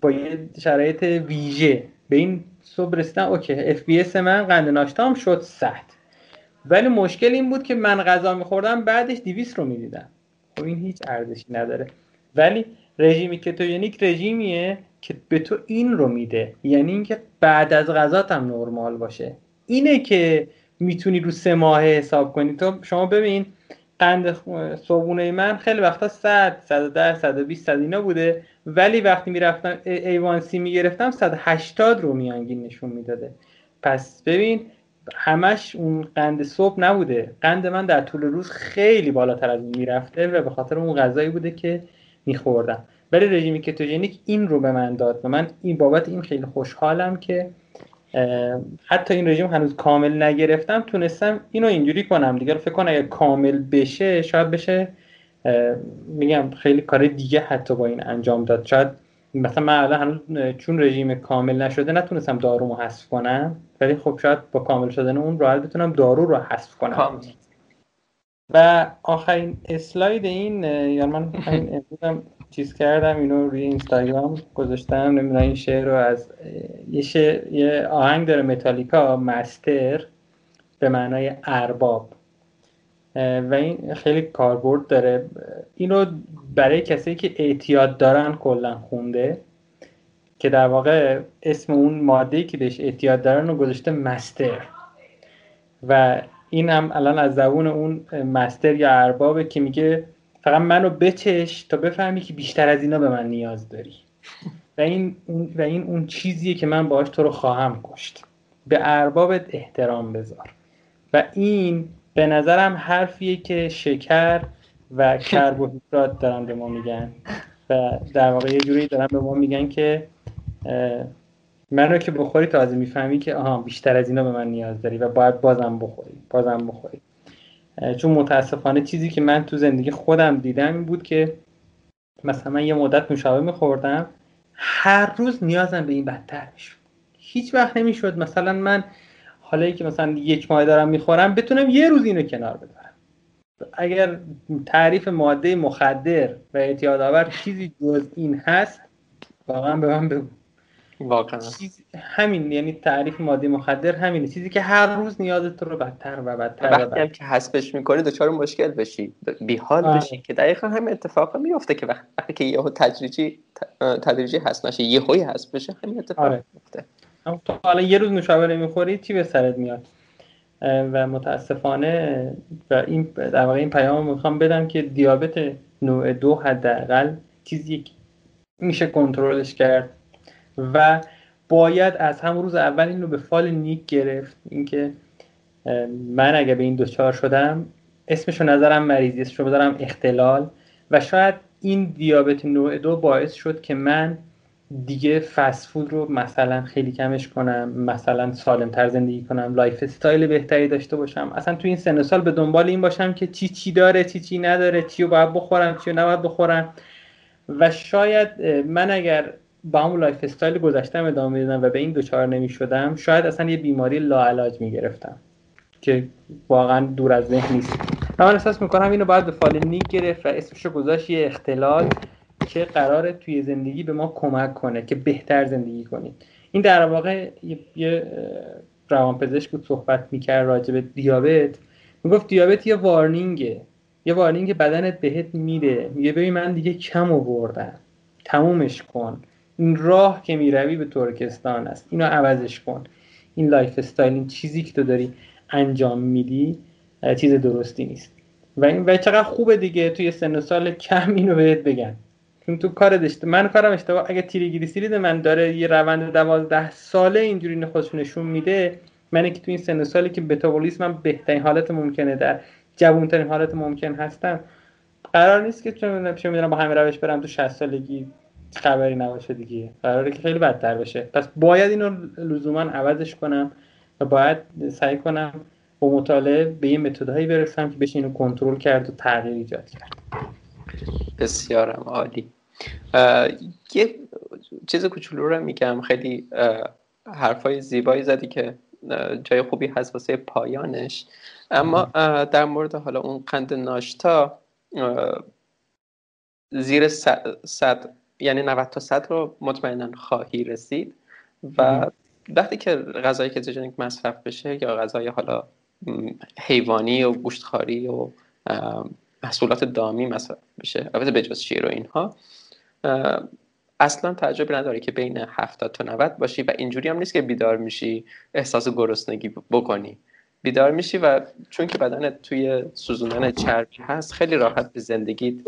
با یه شرایط ویژه. به این صبح رسیدم OK FBS من قند ناشتام شد 100 ولی مشکل این بود که من غذا میخوردم بعدش 200 رو می‌دیدم. خب این هیچ ارزشی نداره. ولی رژیمی کتوژنیک رژیمیه که به تو این رو میده. یعنی اینکه بعد از غذات هم نرمال باشه. اینه که می‌تونی رو سه ماه حساب کنی. تو شما ببین قند صبونه من خیلی وقتا 100 110 120 صد اینا بوده. ولی وقتی می‌رفتم ایوان سی می‌گرفتم 180 رو میانگین نشون می‌داده. پس ببین همش اون قند صبح نبوده. قند من در طول روز خیلی بالاتر از این می‌رفته و به خاطر اون غذایی بوده که میخوردم. ولی رژیم کتوژنیک این رو به من داد و من این بابت این خیلی خوشحالم که حتی این رژیم هنوز کامل نگرفتم تونستم اینو اینجوری کنم. دیگه فکر کنم اگه کامل بشه شاید بشه میگم خیلی کار دیگه حتی با این انجام داد. شاید مثلا من الان هنوز چون رژیم کامل نشده نتونستم دارومو حذف کنم. ولی خب شاید با کامل شدن اون راحت بتونم دارو رو حذف کنم. و آخرین اسلاید این یا من این چیز کردم اینو روی اینستاگرام گذاشتم. نمی‌دونم این شعر رو از یه, شعر، یه آهنگ داره متالیکا مستر به معنای ارباب. و این خیلی کاربرد داره. اینو برای کسی که اعتیاد دارن کلا خونده که در واقع اسم اون ماده که بهش اعتیاد دارن رو گذاشته مستر. و این هم الان از زبون اون مستر یا اربابه که میگه فقط منو بچش تا بفهمی که بیشتر از اینا به من نیاز داری. و این اون, و این اون چیزیه که من باهاش تو رو خواهم کشت. به اربابت احترام بذار. و این به نظرم حرفیه که شکر و کربوهیدرات دارن به ما میگن. و در واقع یه جوری دارن به ما میگن که من رو که بخوری تازه می‌فهمی که آها بیشتر از اینا به من نیاز داری و باید بازم بخوری بازم بخوری. چون متاسفانه چیزی که من تو زندگی خودم دیدم این بود که مثلا من یه مدت نوشابه میخوردم هر روز نیازم به این بدتر می‌شد. هیچ وقت نمی‌شد. مثلا من حالا که مثلا یک ماه دارم می‌خورم بتونم یه روز اینو کنار بذارم. اگر تعریف ماده مخدر و اعتیادآور چیزی جز این هست واقعا به من بگو. واقعا. همین یعنی تعریف ماده مخدر همینه. چیزی که هر روز نیازت رو بدتر و بدتر وقتی هم که حسبش می‌کنی دچار مشکل بشی. بیحال بشی که دقیقا همین اتفاق میفته که وقتی که یهو تدریجی تدریجی هست نشه یهویی هست بشه همین اتفاق آره. میفته تو حالا یه روز نوشابه نمی‌خوری چی به سرت میاد؟ و متاسفانه و این در واقع این پیام می‌خوام بدم که دیابت نوع دو حداقل چیزی میشه کنترلش کرد. و باید از همون روز اول این رو به فال نیک گرفت. اینکه من اگه به این دچار شدم اسمشو نذارم مریضی اسمشو بذارم اختلال. و شاید این دیابت نوع دو باعث شد که من دیگه food رو مثلا خیلی کمش کنم مثلا سالم تر زندگی کنم lifestyle بهتری داشته باشم. اصلا تو این سن سال به دنبال این باشم که چی چی داره چی چی نداره چی رو باید بخورم چی رو نباید بخورم. و شاید من اگر با همون lifestyle گذشتم ادامه می‌دادم و به این دچار نمی شدم شاید اصلا یه بیماری لاعلاج می گرفتم که واقعا دور از ذهن نیست. من احساس می‌کنم اینو باید به فال نیک گرفت و اسمشو گذاشت یه اختلال که قراره توی زندگی به ما کمک کنه که بهتر زندگی کنیم. این در واقع یه روانپزشک بود صحبت می‌کرد راجع به دیابت. می‌گفت دیابت یه warning ه. یه warning بدنت بهت میده. میگه ببین من دیگه کم آوردم تمومش کن. این راه که می‌روی به ترکستان است. اینو عوضش کن. این lifestyle این چیزی که تو داری انجام میدی چیز درستی نیست. و این و چقدر خوبه دیگه توی سن سال کم اینو بهت بگن چون تو کار داشته من کارم اشتباه اگه تریگلیسیرید من داره یه روند دوازده ساله اینجوری خودش نشون میده من که تو این سن سالی که متابولیسمم بهترین حالت ممکنه در جوانترین حالت ممکن هستم قرار نیست که چه می‌دونم با همین روش برم تو 60 سالگی خبری نباشه دیگه. قراره که خیلی بدتر بشه. پس باید اینو لزوما عوضش کنم و باید سعی کنم با مطالعه به یه متدهایی برسم که بشه اینو کنترل کرد و تغییر ایجاد کرد. بسیارم عالی. یه چیز کوچولو رو میگم. خیلی حرفای زیبایی زدی که جای خوبی هست واسه پایانش. اما در مورد حالا اون قند ناشتا زیر صد یعنی 90 تا 100 رو مطمئنا خواهی رسید و وقتی که غذای کتوژنیک مصرف بشه یا غذای حالا حیوانی و گوشتخواری و محصولات دامی مصرف بشه البته بجز شیر و اینها اصلا تعجبی نداره که بین 70 تا 90 باشی و اینجوری هم نیست که بیدار میشی احساس گرسنگی بکنی. بیدار میشی و چون که بدنت توی سوزوندن چربی هست خیلی راحت به زندگی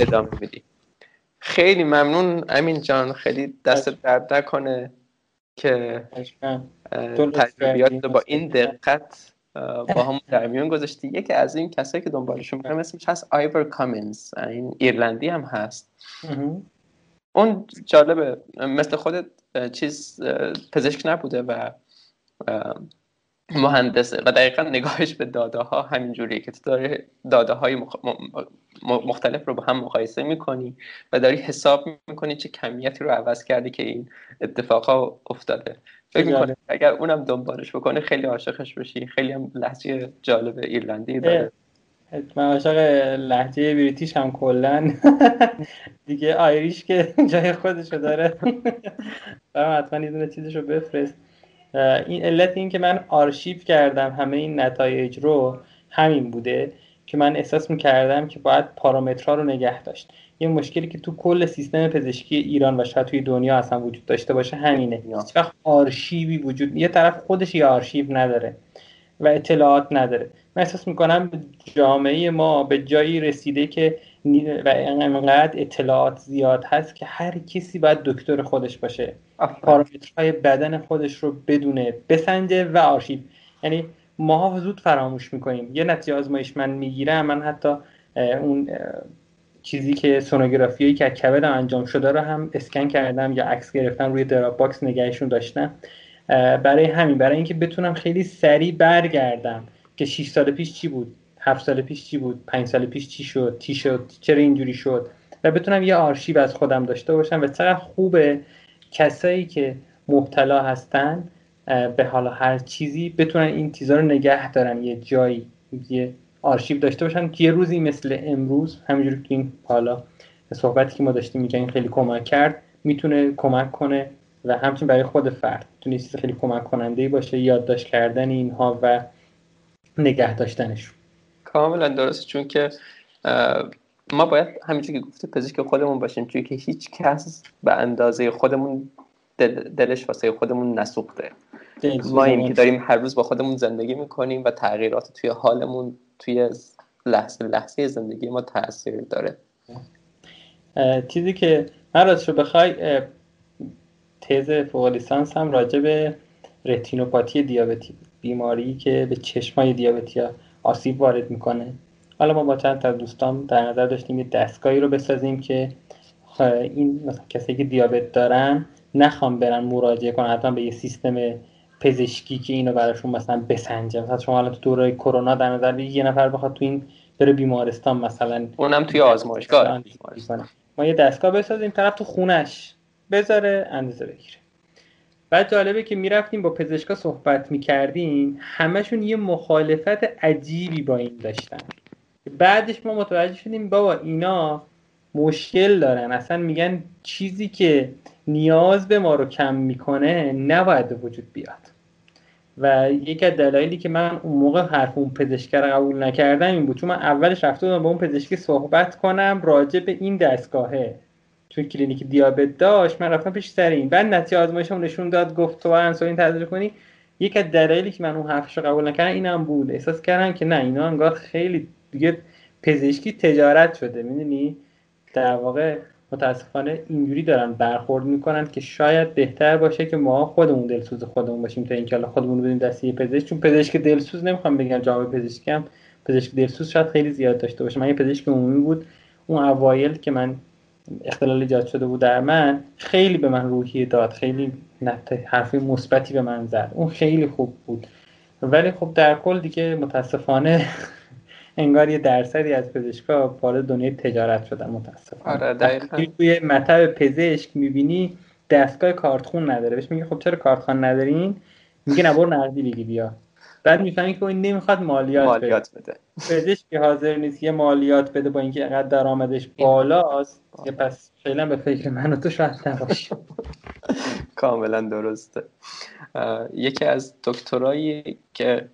ادامه میدی. خیلی ممنون امین جان. خیلی دست درد نکنه که تجربیات با این دقت با هم در میون گذاشتی. یکی از این کسایی که دنبالشون میرم اسمش هست آیور کامینز این ایرلندی هم هست. اون جالبه مثل خودت چیز پزشک نبوده و مهندسه. و دقیقا نگاهش به داده ها همین جوریه که تو داری داده های مختلف رو با هم مقایسه می‌کنی و داری حساب می‌کنی چه کمیتی رو عوض کردی که این اتفاقا افتاده. فکر می‌کنه اگر اونم دنبالش بکنه خیلی عاشقش بشی. خیلی هم لحجه جالب ایرلندی داره. من عاشق لحجه بریتیش هم کلا. دیگه آیریش که جای خودشو داره. حتما یه دونه چیزشو بفرست. این علت این که من آرشیو کردم همه این نتایج رو همین بوده که من احساس می‌کردم که باید پارامترها رو نگه داشت. یه مشکلی که تو کل سیستم پزشکی ایران و شاید توی دنیا اصلا وجود داشته باشه همینه. هیچ وقت آرشیوی وجود یه طرف خودش یه آرشیو نداره و اطلاعات نداره. من احساس می‌کنم جامعه ما به جایی رسیده که و انقدر اطلاعات زیاد هست که هر کسی باید دکتر خودش باشه. پارامترهای بدن خودش رو بدونه بسنجه و آرشیو. یعنی ما زود فراموش می‌کنیم. یه نتیجه آزمایش من می‌گیرم. من حتی اون چیزی که سونوگرافی که کبدم انجام شده رو هم اسکن کردم یا عکس گرفتم روی Dropbox نگهشون داشتم. برای همین برای اینکه بتونم خیلی سریع برگردم که 6 سال پیش چی بود؟ 7 سال پیش چی بود 5 سال پیش چی شد چی شد چرا اینجوری شد؟ و بتونم یه آرشیو از خودم داشته باشم و چقدر خوبه کسایی که مبتلا هستن به حالا هر چیزی بتونن این چیزا رو نگه دارن یه جایی یه آرشیو داشته باشن که یه روزی مثل امروز همینجوری که این حالا صحبتی که ما داشتیم میگن خیلی کمک کرد می‌تونه کمک کنه و همچنین برای خود فرد می‌تونه چیز خیلی کمک کننده باشه یادداشت کردن اینها و نگه داشتنش. کاملا درسته چون که ما باید همینجوری که گفته پزشک خودمون باشیم چون که هیچ کس به اندازه خودمون دلش واسه خودمون نسوخته. ما این که داریم هر روز با خودمون زندگی می‌کنیم و تغییرات توی حالمون توی لحظه لحظه زندگی ما تاثیر داره. چیزی که من رو بخوای تز فوق لیسانس هم راجع به رتینوپاتی دیابتی بیماری که به چشمای دیابتی ها آسیب وارد می‌کنه. حالا ما با چند تا دوستان در نظر داشتیم یه دستگاهی رو بسازیم که این مثلا کسی که دیابت دارن نخوام برن مراجعه کنن حتما به یه سیستم پزشکی که اینو براشون مثلا بسنجه مثلا شما الان تو دوره کرونا در نظر یه نفر بخواد تو این بره بیمارستان مثلا اونم توی آزمایشگاه. ما یه دستگاه بسازیم طرف تو خونش بذاره اندازه بگیره. بعد جالبه که می‌رفتیم با پزشکا صحبت می‌کردیم همشون یه مخالفت عجیبی با این داشتن. بعدش ما متوجه شدیم بابا اینا مشکل دارن. اصلا میگن چیزی که نیاز به ما رو کم می‌کنه نباید وجود بیاد. و یکی از دلایلی که من اون موقع حرف اون پزشک رو قبول نکردم این بود. چون من اولش رفته بودم با اون پزشکی صحبت کنم راجع به این دستگاهه. چون کلینیک دیابت داشت من رفتم پیش سر این. بعد نتیجه آزمایشم نشون داد گفت تو انسولین تزریق کنی. یک از دلایلی که من اون حرفش رو قبول نکردم اینم بود. احساس کردم که نه اینا انگار خیلی دیگه پزشکی تجارت شده. می‌دونی؟ در واقع متاسفانه اینجوری دارن برخورد می‌کنن که شاید بهتر باشه که ما خودمون دلسوز خودمون باشیم تا اینکه خودمون بدیم دست یه پزشک. چون پزشک دلسوز نمی‌خوام بگم جواب پزشکی هم. پزشک دلسوز شاید خیلی زیاد داشته باشه. من یه پزشک عمومی بود. اون اوایل که من اختلال ایجاد شده بود در من خیلی به من روحیه داد خیلی حرفی مثبتی به من زد. اون خیلی خوب بود. ولی خب در کل دیگه متاسفانه انگار یه درصدی از پزشکا وارد دنیای تجارت شدن متاسفانه. آره دقیقاً. توی مطب پزشک می‌بینی دستگاه کارتخون نداره. بهش میگه خب چرا کارتخون ندارین؟ میگه نبر نقدی بگی بیا. بعد می‌فهمی که این نمی‌خواد مالیات, مالیات بده, پزشک که حاضر نیست یه مالیات بده با اینکه انقدر درآمدش بالاست یه پس فعلا به فکر من و تو شاید نباشی کاملا درسته. یکی از دکترایی که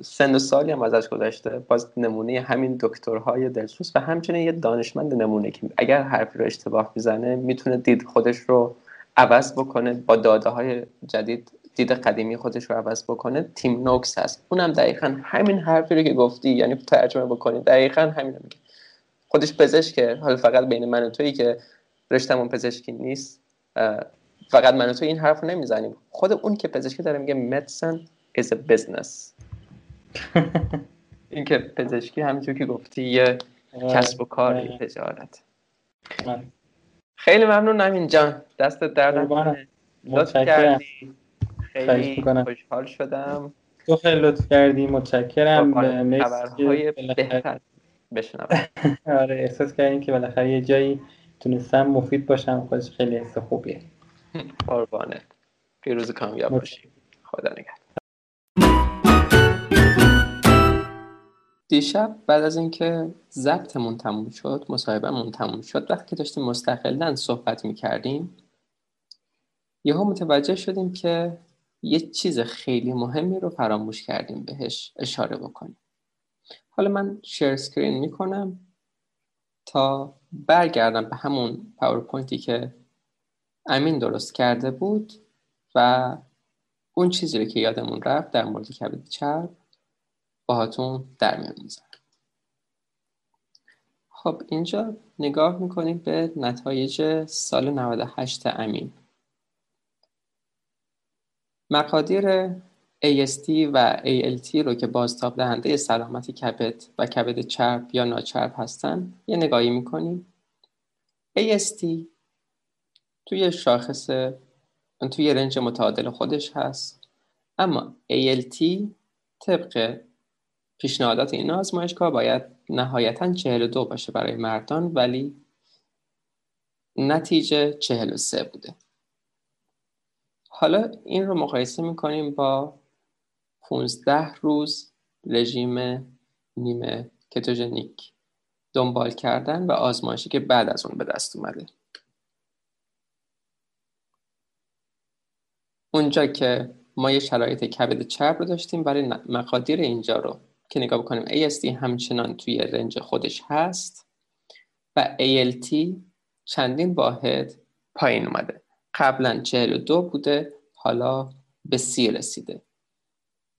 سن و سالی هم ازش گذشته باز نمونه همین دکترهای دلسوز و همچنین یه دانشمند نمونه که اگر حرفی رو اشتباه می‌زنه می‌تونه دید خودش رو عوض بکنه با داده های جدید دید قدیمی خودش رو عوض بکنه تیم نوکس هست. اونم دقیقا همین حرفی رو که گفتی یعنی ترجمه بکنی دقیقا همین میگه. خودش پزشکه حالا فقط بین من و تویی که رشتمون پزشکی نیست فقط من و تو این حرف رو نمی‌زنیم. خود اون که پزشکی داره میگه medicine is a business. این که پزشکی همینجور که گفتی یه کسب و کار تجارت. خیلی ممنون نمین جان. دست درد لطف کردی. خیلی خوشحال شدم. تو خیلی لطف کردی متشکرم. خبرهای بهتر بشنوم. آره احساس کردیم که بالاخره یه جایی تونستم مفید باشم. خودش خیلی حس خوبیه. قربانه. پیروز کامیاب باشی. خدا نگهدار. دیشب بعد از اینکه ضبطمون تموم شد مصاحبهمون تموم شد وقتی که داشتیم مستقلا صحبت می‌کردیم یهو متوجه شدیم که یه چیز خیلی مهمی رو فراموش کردیم بهش اشاره بکنیم. حالا من share screen می‌کنم تا برگردم به همون پاورپوینتی که امین درست کرده بود و اون چیزی رو که یادمون رفت در مورد کبد چرب باهاتون در میان می‌ذارم. خب اینجا نگاه می‌کنیم به نتایج سال 98 امین. مقادیر AST و ALT رو که بازتاب دهنده سلامت کبد و کبد چرب یا ناچرب هستن یه نگاهی می‌کنیم. AST توی شاخص توی رنج متعادل خودش هست. اما ALT طبق پیشنهادات این آزمایشگاه باید نهایتا 42 باشه برای مردان ولی نتیجه 43 بوده. حالا این رو مقایسه می‌کنیم با 15 روز رژیم نیمه کتوژنیک دنبال کردن و آزمایشی که بعد از اون به دست اومده. اونجا که ما یه شرایط کبد چرب رو داشتیم برای مقادیر اینجا رو که نگاه بکنیم AST همچنان توی رنج خودش هست و ALT چندین واحد پایین اومده. قبلا 42 بوده حالا به سی رسیده.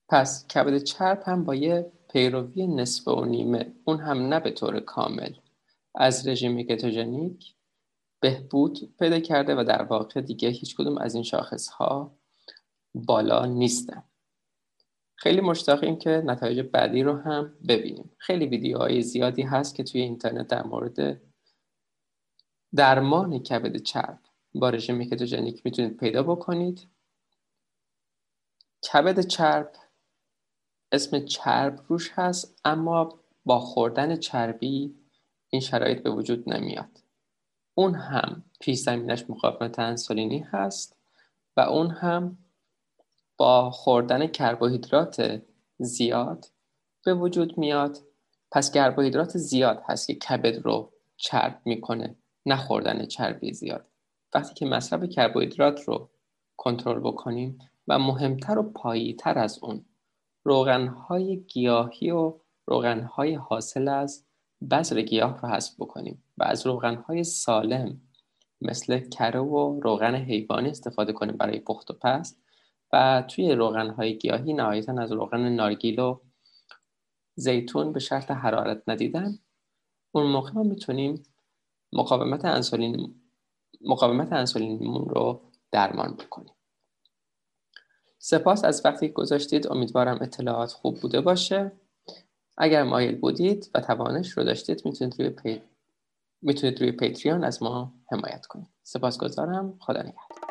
پس کبد چرب هم با یه پیروی نصف و نیمه اون هم نه به طور کامل. از رژیم کتوژنیک بهبود پیدا کرده و در واقع دیگه هیچ کدوم از این شاخص ها بالا نیستن. خیلی مشتاقیم که نتایج بعدی رو هم ببینیم. خیلی ویدیوهای زیادی هست که توی اینترنت در مورد درمان کبد چرب با رژیم کتوژنیک می‌تونید پیدا بکنید. کبد چرب اسم چرب روش هست اما با خوردن چربی این شرایط به وجود نمیاد. اون هم پیش زمینش مقاومت انسولینی هست و اون هم با خوردن کربوهیدرات زیاد به وجود میاد. پس کربوهیدرات زیاد هست که کبد رو چرب می‌کنه نه خوردن چربی زیاد. وقتی که مصرف کربوهیدرات رو کنترل بکنیم و مهمتر و پاییتر از اون روغنهای گیاهی و روغنهای حاصل از بذر گیاه رو حذف بکنیم و از روغنهای سالم مثل کره و روغن حیوانی استفاده کنیم برای پخت و پست و توی روغنهای گیاهی نهایتا از روغن نارگیل و زیتون به شرط حرارت ندیدن اون موقع ما می‌تونیم مقاومت انسولین مقاومت انسولینمون رو درمان بکنیم. سپاس از وقتی گذاشتید. امیدوارم اطلاعات خوب بوده باشه. اگر مایل بودید و توانش رو داشتید می‌تونید روی پی... می‌تونید روی پیتریان از ما حمایت کنید. سپاسگزارم. خدا نگهدار.